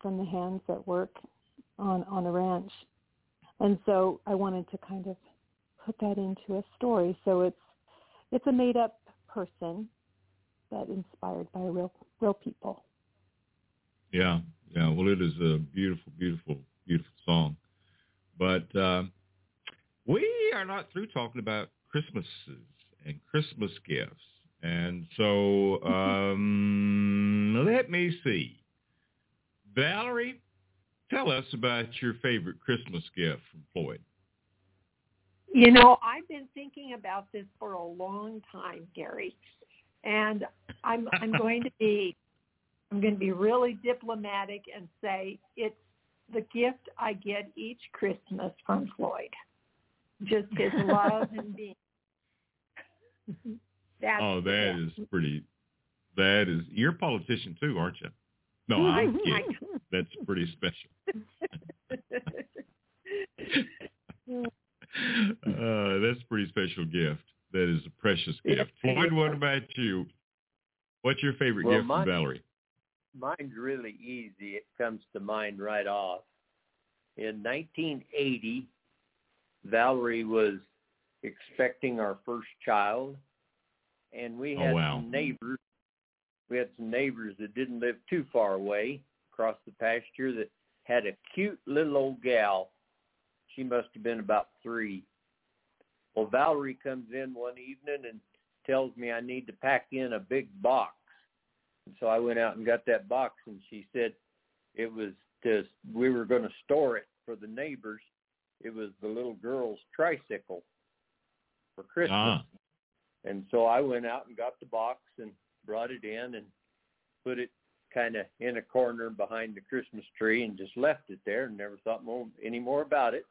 from the hands that work on on a ranch and so i wanted to kind of put that into a story so it's it's a made up person but inspired by real real people Yeah, yeah. Well, it is a beautiful, beautiful, beautiful song. But uh, we are not through talking about Christmases and Christmas gifts. And so (laughs) um, let me see. Valerie, tell us about your favorite Christmas gift from Floyd. You know, I've been thinking about this for a long time, Gary, and I'm I'm (laughs) going to be I'm going to be really diplomatic and say it's the gift I get each Christmas from Floyd. Just his (laughs) love and being. That's oh, that is that gift. is pretty. That is. You're a politician too, aren't you? No, (laughs) I'm kidding. That's pretty special. (laughs) Uh, that's a pretty special gift. That is a precious Yeah. gift. Floyd, what about you? What's your favorite Well, gift mine- from Valerie? Mine's really easy. It comes to mind right off. In 1980, Valerie was expecting our first child, and we Oh, had wow. some neighbors. We had some neighbors that didn't live too far away across the pasture that had a cute little old gal. She must have been about three. Well, Valerie comes in one evening and tells me I need to pack in a big box. And so I went out and got that box, and she said it was to we were going to store it for the neighbors. It was the little girl's tricycle for Christmas. Ah, And so I went out and got the box and brought it in and put it kind of in a corner behind the Christmas tree and just left it there and never thought more any more about it.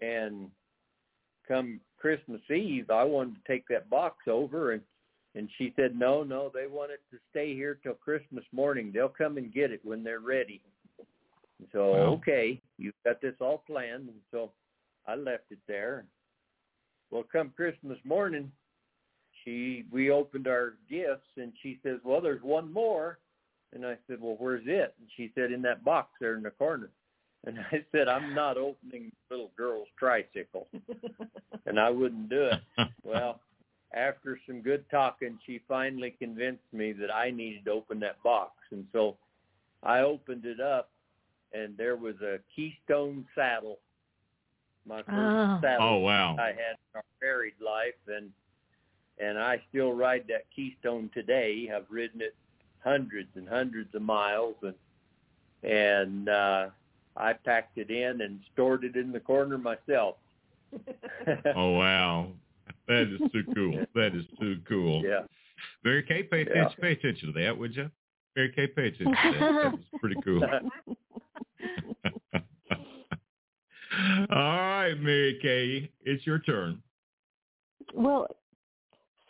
And come Christmas Eve, I wanted to take that box over and and she said, "No, no, they want it to stay here till Christmas morning. They'll come and get it when they're ready." And so, Wow. okay, you've got this all planned, and so I left it there. Well, come Christmas morning, she we opened our gifts, and she says, "Well, there's one more." And I said, "Well, where's it?" And she said, "In that box there in the corner." And (laughs) I said, "I'm not opening little girl's tricycle," (laughs) and I wouldn't do it. Well, after some good talking, she finally convinced me that I needed to open that box. And so I opened it up and there was a Keystone saddle. My first Oh. saddle Oh wow. I had in our married life and and I still ride that Keystone today. I've ridden it hundreds and hundreds of miles and and uh I packed it in and stored it in the corner myself. (laughs) Oh wow. That is too cool. That is too cool. Yeah. Mary Kaye, pay Yeah. attention, pay attention to that, would you? Mary Kaye, pay attention to that. That was pretty cool. (laughs) (laughs) All right, Mary Kaye, it's your turn. Well,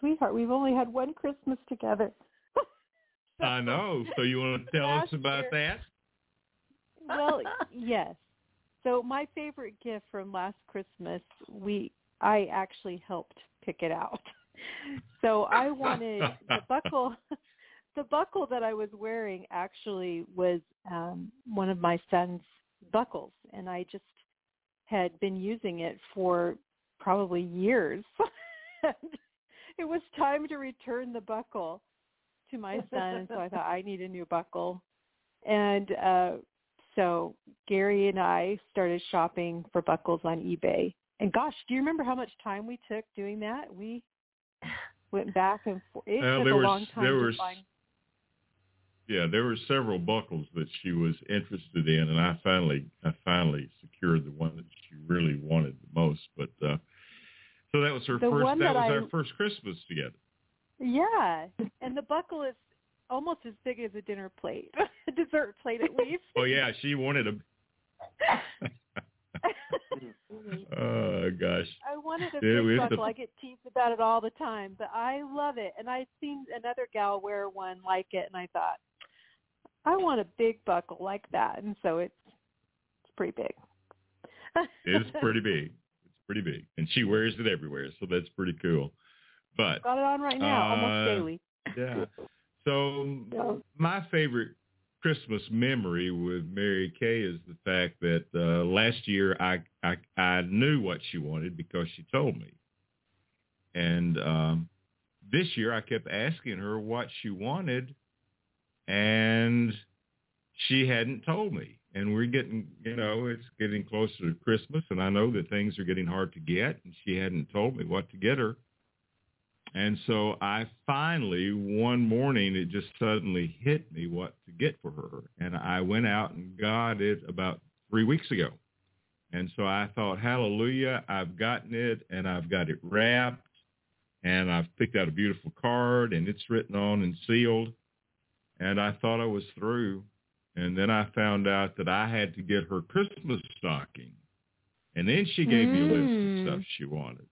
sweetheart, we've only had one Christmas together. (laughs) I know. So you want to (laughs) tell us about year. that? well, (laughs) yes. So my favorite gift from last Christmas, we I actually helped pick it out. So I wanted the buckle the buckle that I was wearing actually was um one of my son's buckles and I just had been using it for probably years. and it was time to return the buckle to my son, so I thought I need a new buckle. And uh so Gary and I started shopping for buckles on eBay. And gosh, do you remember how much time we took doing that? We went back and forth. It Well, took there a was- long time there to was- find. Yeah, there were several buckles that she was interested in, and I finally, I finally secured the one that she really wanted the most. But uh so that was her The first. That that was I- our first Christmas together. Yeah, and the buckle is almost as big as a dinner plate, a (laughs) dessert plate at least. Oh yeah, she wanted a. (laughs) oh gosh. I wanted a Yeah, big we have to- buckle. I get teased about it all the time, but I love it. And I'd seen another gal wear one like it, and I thought, I want a big buckle like that. And so it's it's pretty big. It's pretty big. Pretty big, and she wears it everywhere, so that's pretty cool. But Got it on right now, Uh, almost daily. yeah, (laughs) so my favorite Christmas memory with Mary Kaye is the fact that uh, last year I, I I knew what she wanted because she told me, and um, this year I kept asking her what she wanted, and she hadn't told me. And we're getting, you know, it's getting closer to Christmas, and I know that things are getting hard to get, and she hadn't told me what to get her. And so I finally, one morning, it just suddenly hit me what to get for her. And I went out and got it about three weeks ago. And so I thought, hallelujah, I've gotten it and I've got it wrapped and I've picked out a beautiful card and it's written on and sealed. And I thought I was through. And then I found out that I had to get her Christmas stocking. And then she gave me a list Mm. of stuff she wanted.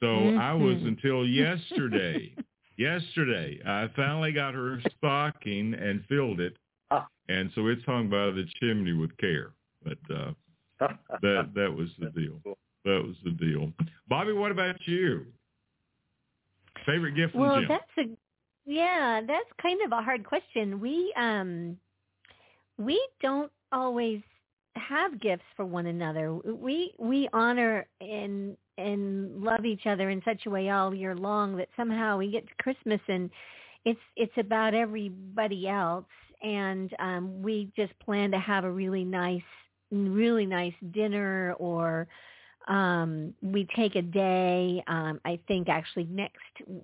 So I was until (laughs) yesterday. yesterday, I finally got her stocking and filled it, Ah. and so it's hung by the chimney with care. But uh, (laughs) that that was the deal. That was the deal. Bobbi, what about you? Favorite gift from Well, Jim? that's a yeah, that's kind of a hard question. We um we don't always have gifts for one another. We we honor and and love each other in such a way all year long that somehow we get to Christmas and it's it's about everybody else. And um we just plan to have a really nice really nice dinner or um we take a day. Um i think actually next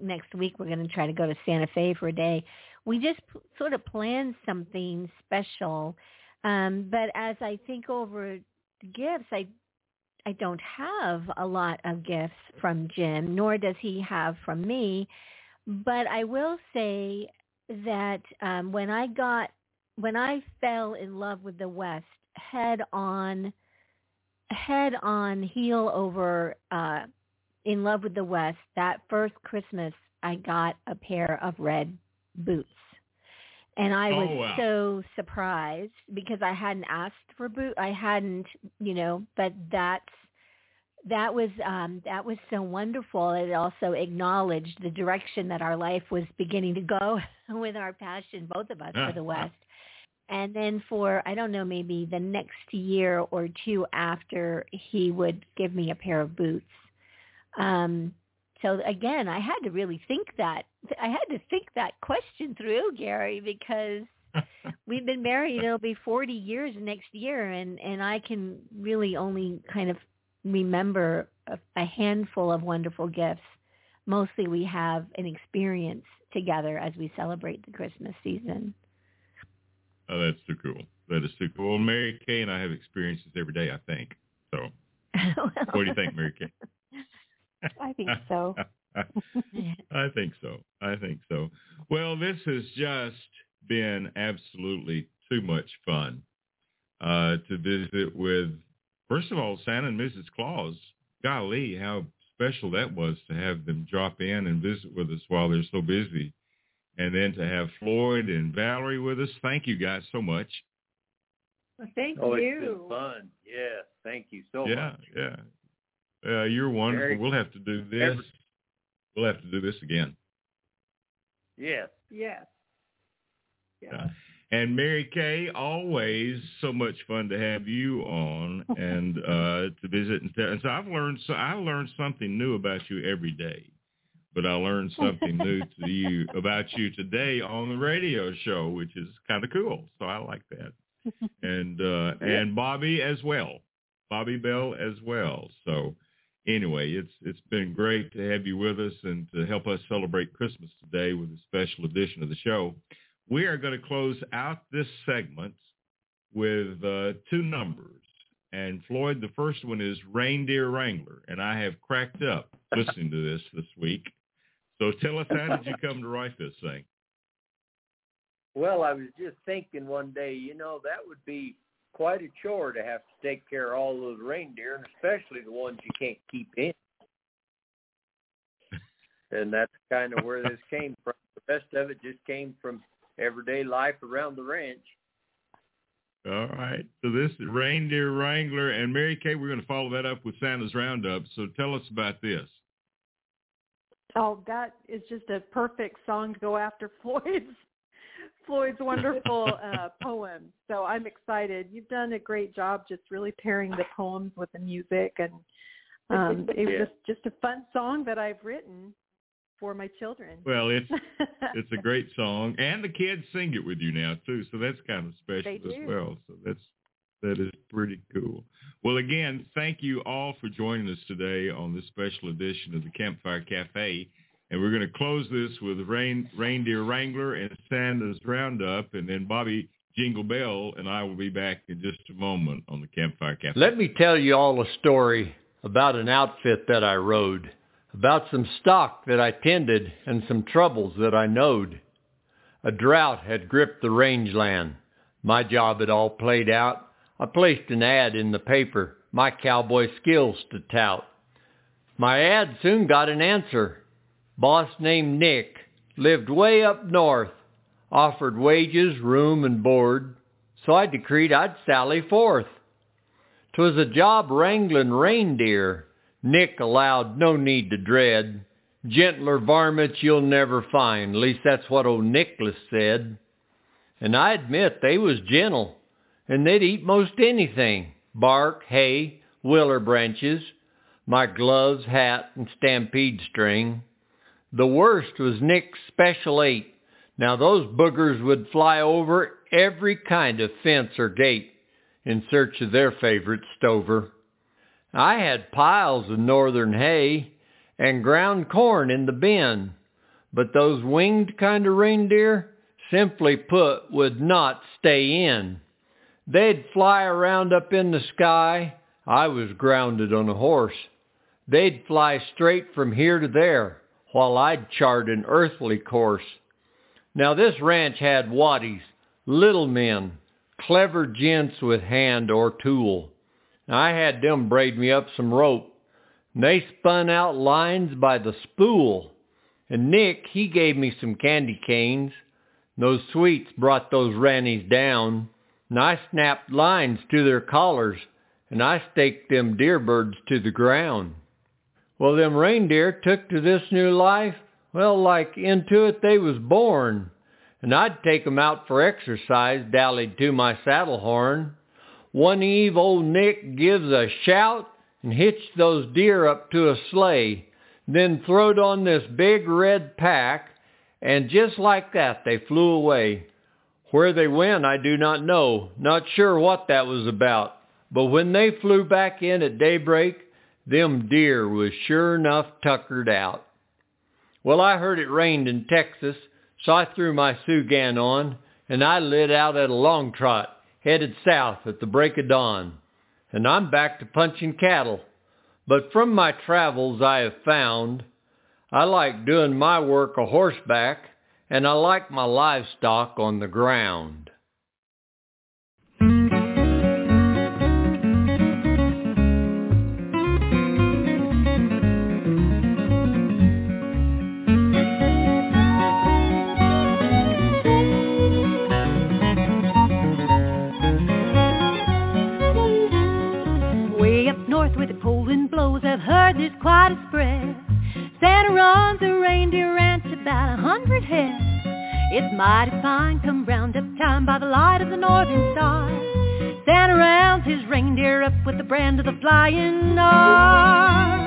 next week we're going to try to go to santa fe for a day we just p- sort of plan something special um but as i think over the gifts i i don't have a lot of gifts from jim nor does he have from me. But i will say that um when i got when i fell in love with the west head on head on heel over uh in love with the west that first christmas i got a pair of red boots and i Oh, was wow. so surprised because i hadn't asked for boot i hadn't you know but that's that was um that was so wonderful it also acknowledged the direction that our life was beginning to go (laughs) with our passion both of us for the west and then for I don't know maybe the next year or two after he would give me a pair of boots. Um, so again, I had to really think that I had to think that question through, Gary, because (laughs) we've been married. It'll be 40 years next year, and and I can really only kind of remember a, a handful of wonderful gifts. Mostly, we have an experience together as we celebrate the Christmas season. Oh, that's too cool. That is too cool. Mary Kaye and I have experiences every day, I think. So, well, (laughs) what do you think, Mary Kaye? I think so. (laughs) I think so. I think so. Well, this has just been absolutely too much fun uh, to visit with, first of all, Santa and Mrs. Claus. Golly, how special that was to have them drop in and visit with us while they're so busy. And then to have Floyd and Valerie with us. Thank you guys so much. Well, thank oh, you. it's been fun. Yeah, thank you so yeah, much. Yeah, yeah. Uh, you're wonderful. Very, we'll have to do this. Every, we'll have to do this again. Yes. Yes. Yeah. And Mary Kaye, always so much fun to have you on (laughs) and uh, to visit and, tell, and so I've learned so I learned something new about you every day, but I learned something new (laughs) to you about you today on the radio show, which is kind of cool. So I like that. (laughs) And uh, and Bobbi as well, Bobbi Bell as well. So anyway, it's it's been great to have you with us and to help us celebrate Christmas today with a special edition of the show. We are going to close out this segment with uh, two numbers. And Floyd, the first one is Reindeer Wrangler, and I have cracked up listening to this this week. So tell us, how did you come to write this thing? Well, I was just thinking one day, you know, that would be quite a chore to have to take care of all those reindeer, and especially the ones you can't keep in. And that's kind of where this came from. The rest of it just came from everyday life around the ranch. All right. So this is Reindeer Wrangler and Mary Kaye. We're going to follow that up with Santa's Roundup. So tell us about this. Oh, that is just a perfect song to go after (laughs) Floyd's Floyd's wonderful (laughs) uh, poem. So I'm excited. You've done a great job just really pairing the poems with the music, and um, (laughs) it was just just a fun song that I've written for my children. Well, it's (laughs) it's a great song, and the kids sing it with you now too. So that's kind of special as well. So that's that is pretty cool. Well, again, thank you all for joining us today on this special edition of the Campfire Cafe. And we're going to close this with Rain, Reindeer Wrangler and Santa's Roundup, and then Bobbi Jingle Bell and I will be back in just a moment on the Campfire Cafe. Let me tell you all a story about an outfit that I rode, about some stock that I tended and some troubles that I knowed. A drought had gripped the rangeland. My job had all played out. I placed an ad in the paper, my cowboy skills to tout. My ad soon got an answer. Boss named Nick lived way up north, offered wages, room, and board, so I decreed I'd sally forth. 'Twas a job wrangling reindeer. Nick allowed no need to dread. Gentler varmints you'll never find, At least that's what old Nicholas said. And I admit they was gentle, and they'd eat most anything. Bark, hay, willer branches, my gloves, hat, and stampede string. The worst was Nick's special eight. Now those boogers would fly over every kind of fence or gate in search of their favorite stover. I had piles of northern hay and ground corn in the bin, but those winged kind of reindeer, simply put, would not stay in. They'd fly around up in the sky. I was grounded on a horse. They'd fly straight from here to there, while I'd chart an earthly course. Now this ranch had waddies, little men, clever gents with hand or tool. I had them braid me up some rope, and they spun out lines by the spool. And Nick, he gave me some candy canes. Those sweets brought those rannies down, and I snapped lines to their collars, and I staked them deer birds to the ground. Well, them reindeer took to this new life, well, like into it they was born. And I'd take 'em out for exercise, dallied to my saddle horn. One eve old Nick gives a shout and hitched those deer up to a sleigh. then throwed on this big red pack, and just like that they flew away. Where they went I do not know, not sure what that was about. But when they flew back in at daybreak, them deer was sure enough tuckered out. Well, I heard it rained in Texas, so I threw my Sugan on, and I lit out at a long trot, headed south at the break of dawn. And I'm back to punching cattle. But from my travels I have found I like doing my work a horseback, and I like my livestock on the ground. There's quite a spread. Santa runs a reindeer ranch about a hundred head. It's mighty fine come round up time by the light of the northern star. Santa rounds his reindeer up with the brand of the flying R.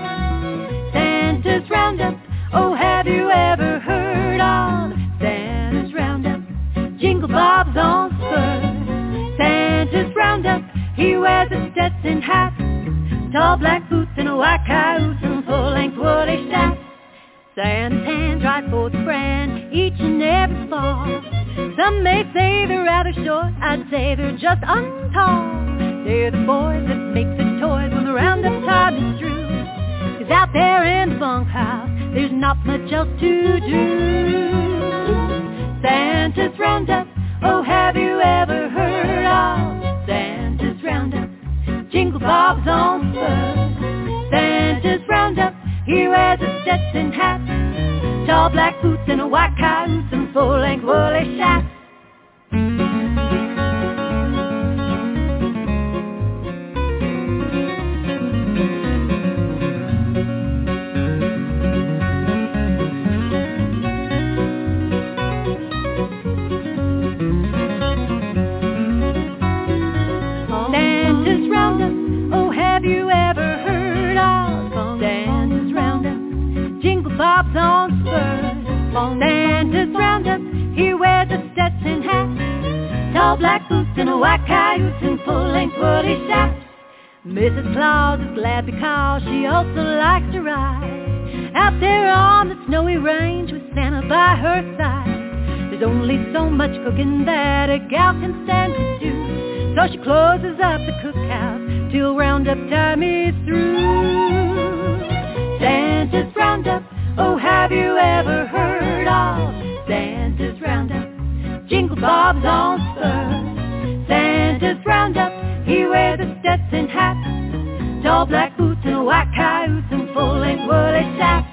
Santa's roundup, oh have you ever heard of Santa's roundup? Jingle bobs on spurs. Santa's roundup, he wears a Stetson hat Tall black boots cayuse and full-length woolly shack. Santa's hands right for the brand each and every fall. Some may say they're rather short, I'd say they're just untall. They're the boys that make the toys when the roundup time is through. Cause out there in the bunkhouse, there's not much else to do. Santa's roundup, oh have you ever heard of Santa's roundup? jingle bobs on spurs. Wears a Stetson hat, tall black boots and a white cayuse and full-length woolly shack. White cayuse and full-length woolly shack. Mrs. Claus is glad because she also likes to ride. Out there on the snowy range with Santa by her side. There's only so much cooking that a gal can stand to do. So she closes up the cookhouse till roundup time is through. Santa's roundup Oh, have you ever heard of Santa's Roundup? Jingle bobs on spurs. Santa's Roundup, he wears a Stetson hat, tall black boots and white cayuse and full-length woolly sack.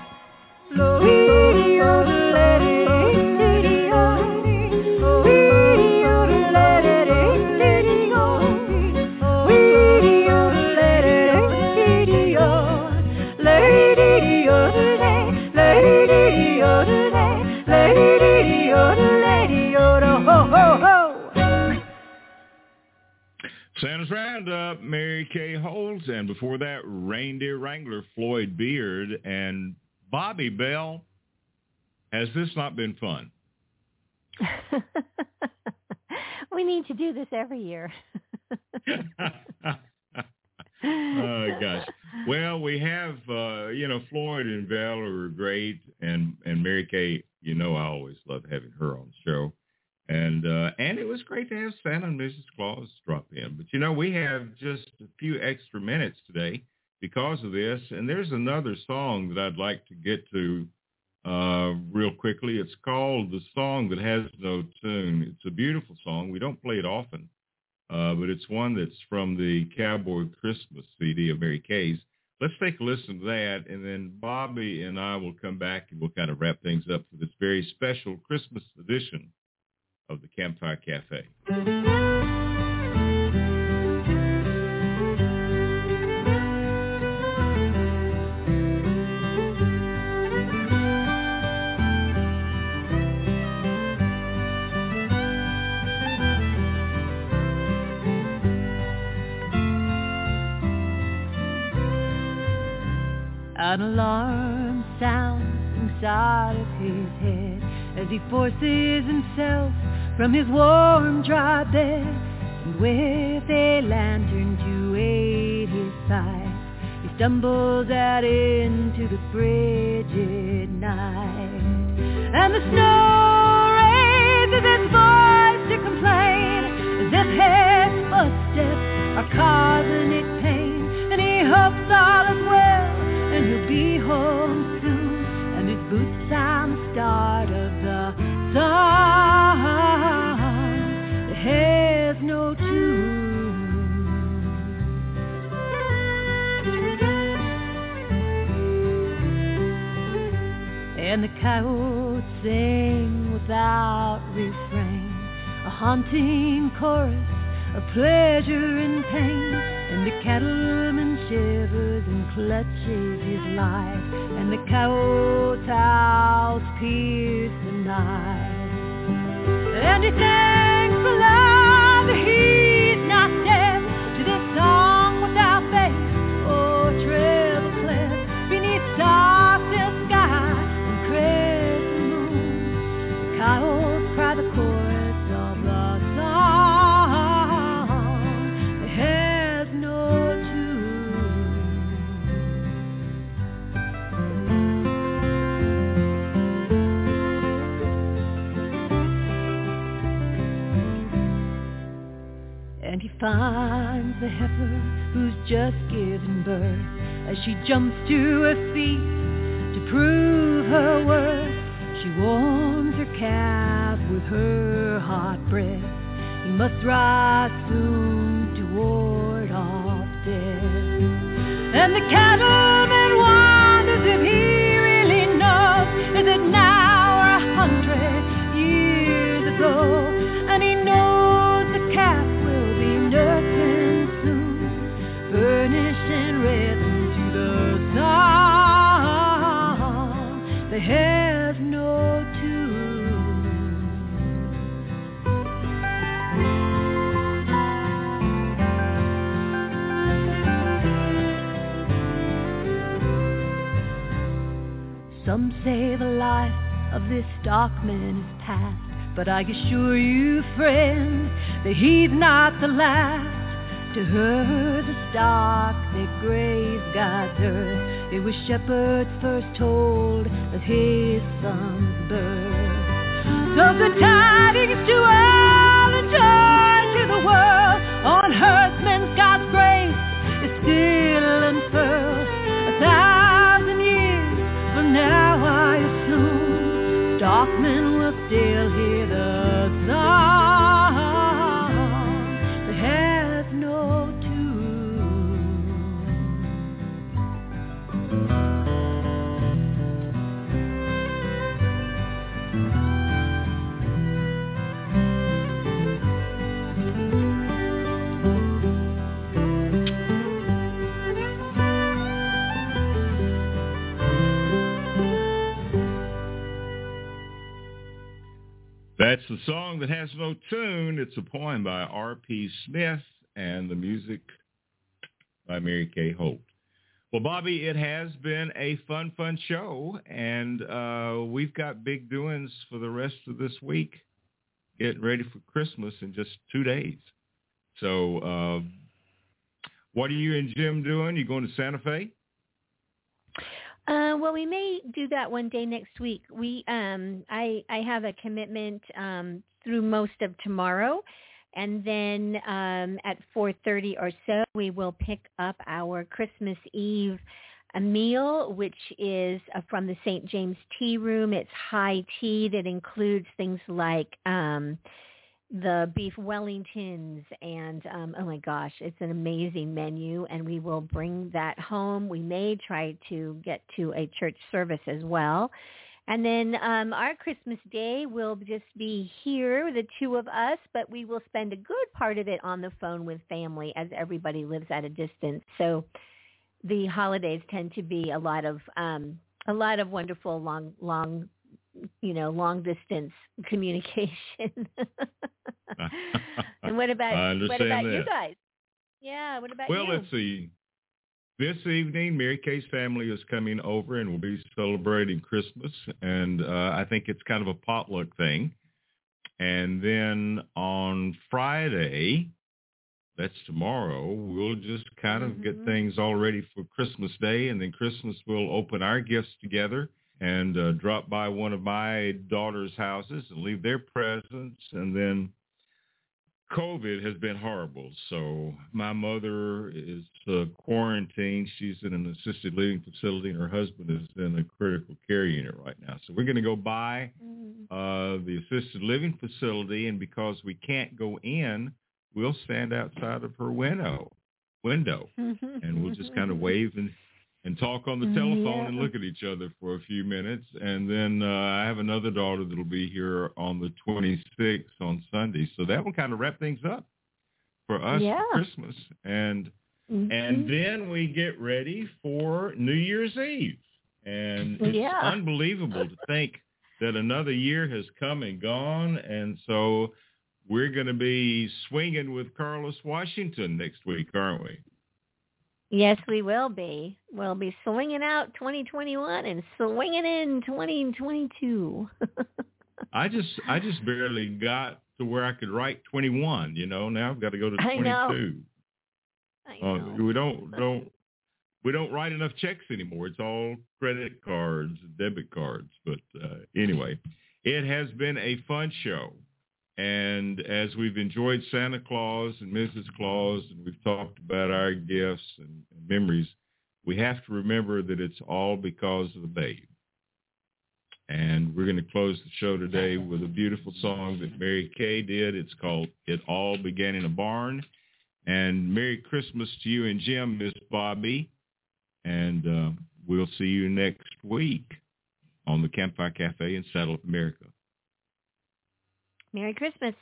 Santa's Roundup, Mary Kaye Holtz, and before that, Reindeer Wrangler, Floyd Beard, and Bobbi Bell. Has this not been fun? (laughs) we need to do this every year. (laughs) oh gosh. Well, we have uh, you know Floyd and Val are great, and and Mary Kaye. You know, I always love having her on the show. And uh, and it was great to have Santa and Mrs. Claus drop in. But you know, we have just a few extra minutes today because of this. And there's another song that I'd like to get to uh, real quickly. It's called "The Song That Has No Tune." It's a beautiful song. We don't play it often, uh, but it's one that's from the Cowboy Christmas CD of Mary Kaye's. Let's take a listen to that, and then Bobbi and I will come back and we'll kind of wrap things up for this very special Christmas edition of the Campfire Cafe. An alarm sounds inside of his head as he forces himself from his warm, dry bed. And with a lantern to aid his sight, he stumbles out into the frigid night. And the snow raises its voice to complain as if his footsteps are causing it pain. And he hopes all is well and he'll be home soon. And his boots sound the start of the song And the coyotes sing without refrain, a haunting chorus of pleasure and pain. And the cattleman shivers and clutches his life, and the coyote's howls pierce the night. And he thanks the Lord finds the heifer who's just given birth as she jumps to her feet to prove her worth. She warms her calf with her hot breath. He must rise soon to ward off death. And the cattleman has no Some say the life of this stockman is past, but I assure you, friend, that he's not the last. To her, the stock that grazed God's earth, it was shepherds first told of his son's birth. So good tidings to all and joy to the world. On herdsmen, God's grace is still unfurled. A thousand years from now, I assume, stockmen will still hear That's the song that has no tune. It's a poem by R.P. Smith and the music by Mary Kaye Holt. Well, Bobbi, it has been a fun, fun show, and uh, we've got big doings for the rest of this week, getting ready for Christmas in just two days. So uh, what are you and Jim doing? You going to Santa Fe? Uh, well, we may do that one day next week. We, um, I, I have a commitment um, through most of tomorrow, and then um, at 4:30 or so, we will pick up our Christmas Eve meal, which is uh, from the St. James Tea Room. It's high tea that includes things like um, the beef Wellingtons and um, oh my gosh, it's an amazing menu, and we will bring that home. We may try to get to a church service as well. And then um, our Christmas Day will just be here, the two of us, but we will spend a good part of it on the phone with family as everybody lives at a distance. So the holidays tend to be a lot of um, a lot of wonderful long long you know long distance (laughs) communication. (laughs) and what about what about that. you guys? Yeah, what about well, you? let's see. this evening, Mary Kaye's family is coming over and we'll be celebrating Christmas. And uh, I think it's kind of a potluck thing. And then on Friday, that's tomorrow, we'll just kind of mm-hmm. get things all ready for Christmas Day. And then Christmas, we'll open our gifts together and uh, drop by one of my daughter's houses and leave their presents. And then COVID has been horrible. So my mother is uh, quarantined. She's in an assisted living facility, and her husband is in a critical care unit right now. So we're going to go by mm-hmm. uh, the assisted living facility, and because we can't go in, we'll stand outside of her window, window, (laughs) and we'll just kind of wave and and talk on the mm, telephone yeah. and look at each other for a few minutes. And then uh, I have another daughter that'll be here on the 26th on Sunday. So that will kind of wrap things up for us yeah. for Christmas. And mm-hmm. and then we get ready for New Year's Eve. And (laughs) it's yeah. unbelievable to think that another year has come and gone. And so we're going to be swinging with Carlos Washington next week, aren't we? Yes, we will be. We'll be swinging out 2021 and swinging in 2022. (laughs) I just I just barely got to where I could write 21. You know, now I've got to go to 22. I know. I know. Uh, we don't don't we don't write enough checks anymore. It's all credit cards, debit cards. But uh, anyway, it has been a fun show. And as we've enjoyed Santa Claus and Mrs. Claus, and we've talked about our gifts and, and memories, we have to remember that it's all because of the babe. And we're going to close the show today with a beautiful song that Mary Kaye did. It's called It All Began in a Barn. And Merry Christmas to you and Jim, Miss Bobbi. And uh, we'll see you next week on the Campfire Cafe in Saddle America. Merry Christmas.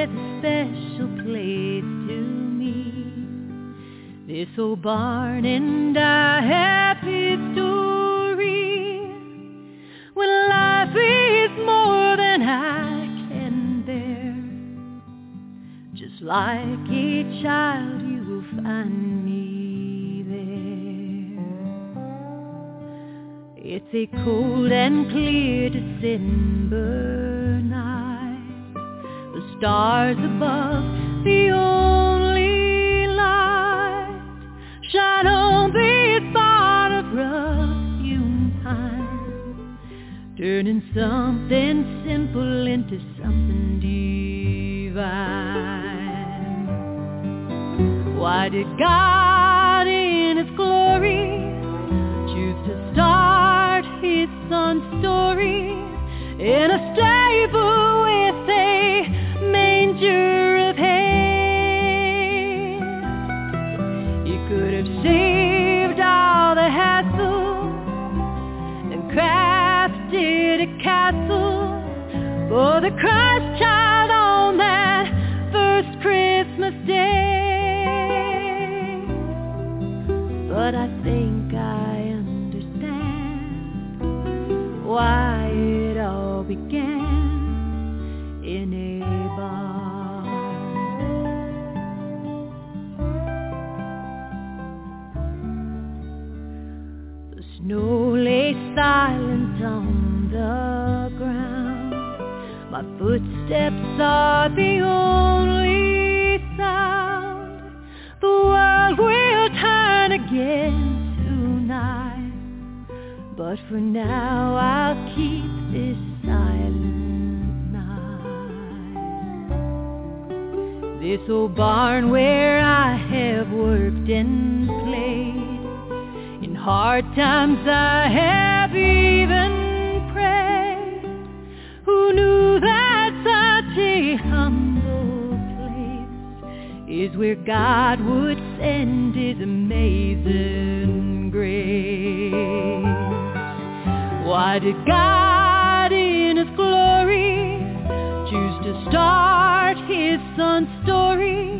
It's a special place to me. This old barn and a happy story. When life is more than I can bear, just like a child, you will find me there. It's a cold and clear December stars above, the only light on this spot of rough-hewn pine, turning something simple into something divine. Why did God But I think I understand why it all began in a bar. The Snow lay silent on the ground. My footsteps are the only again tonight. But for now I'll keep this silent night. This old barn where I have worked and played In hard times I have where God would send his amazing grace. Why did God in his glory choose to start his son's story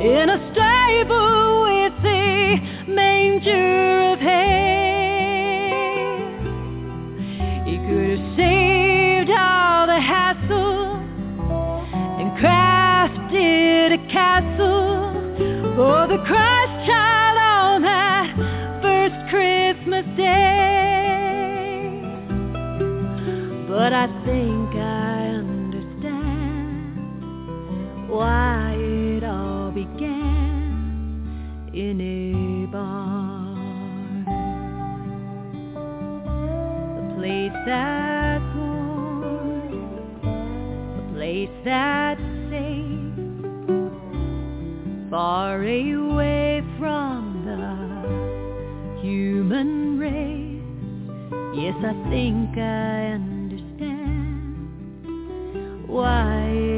in a stable with a manger of hay? Castle for the Christ child on that first Christmas day. But I think I understand why it all began in a barn. A place that's warm, a place that's far away from the human race. Yes, I think I understand why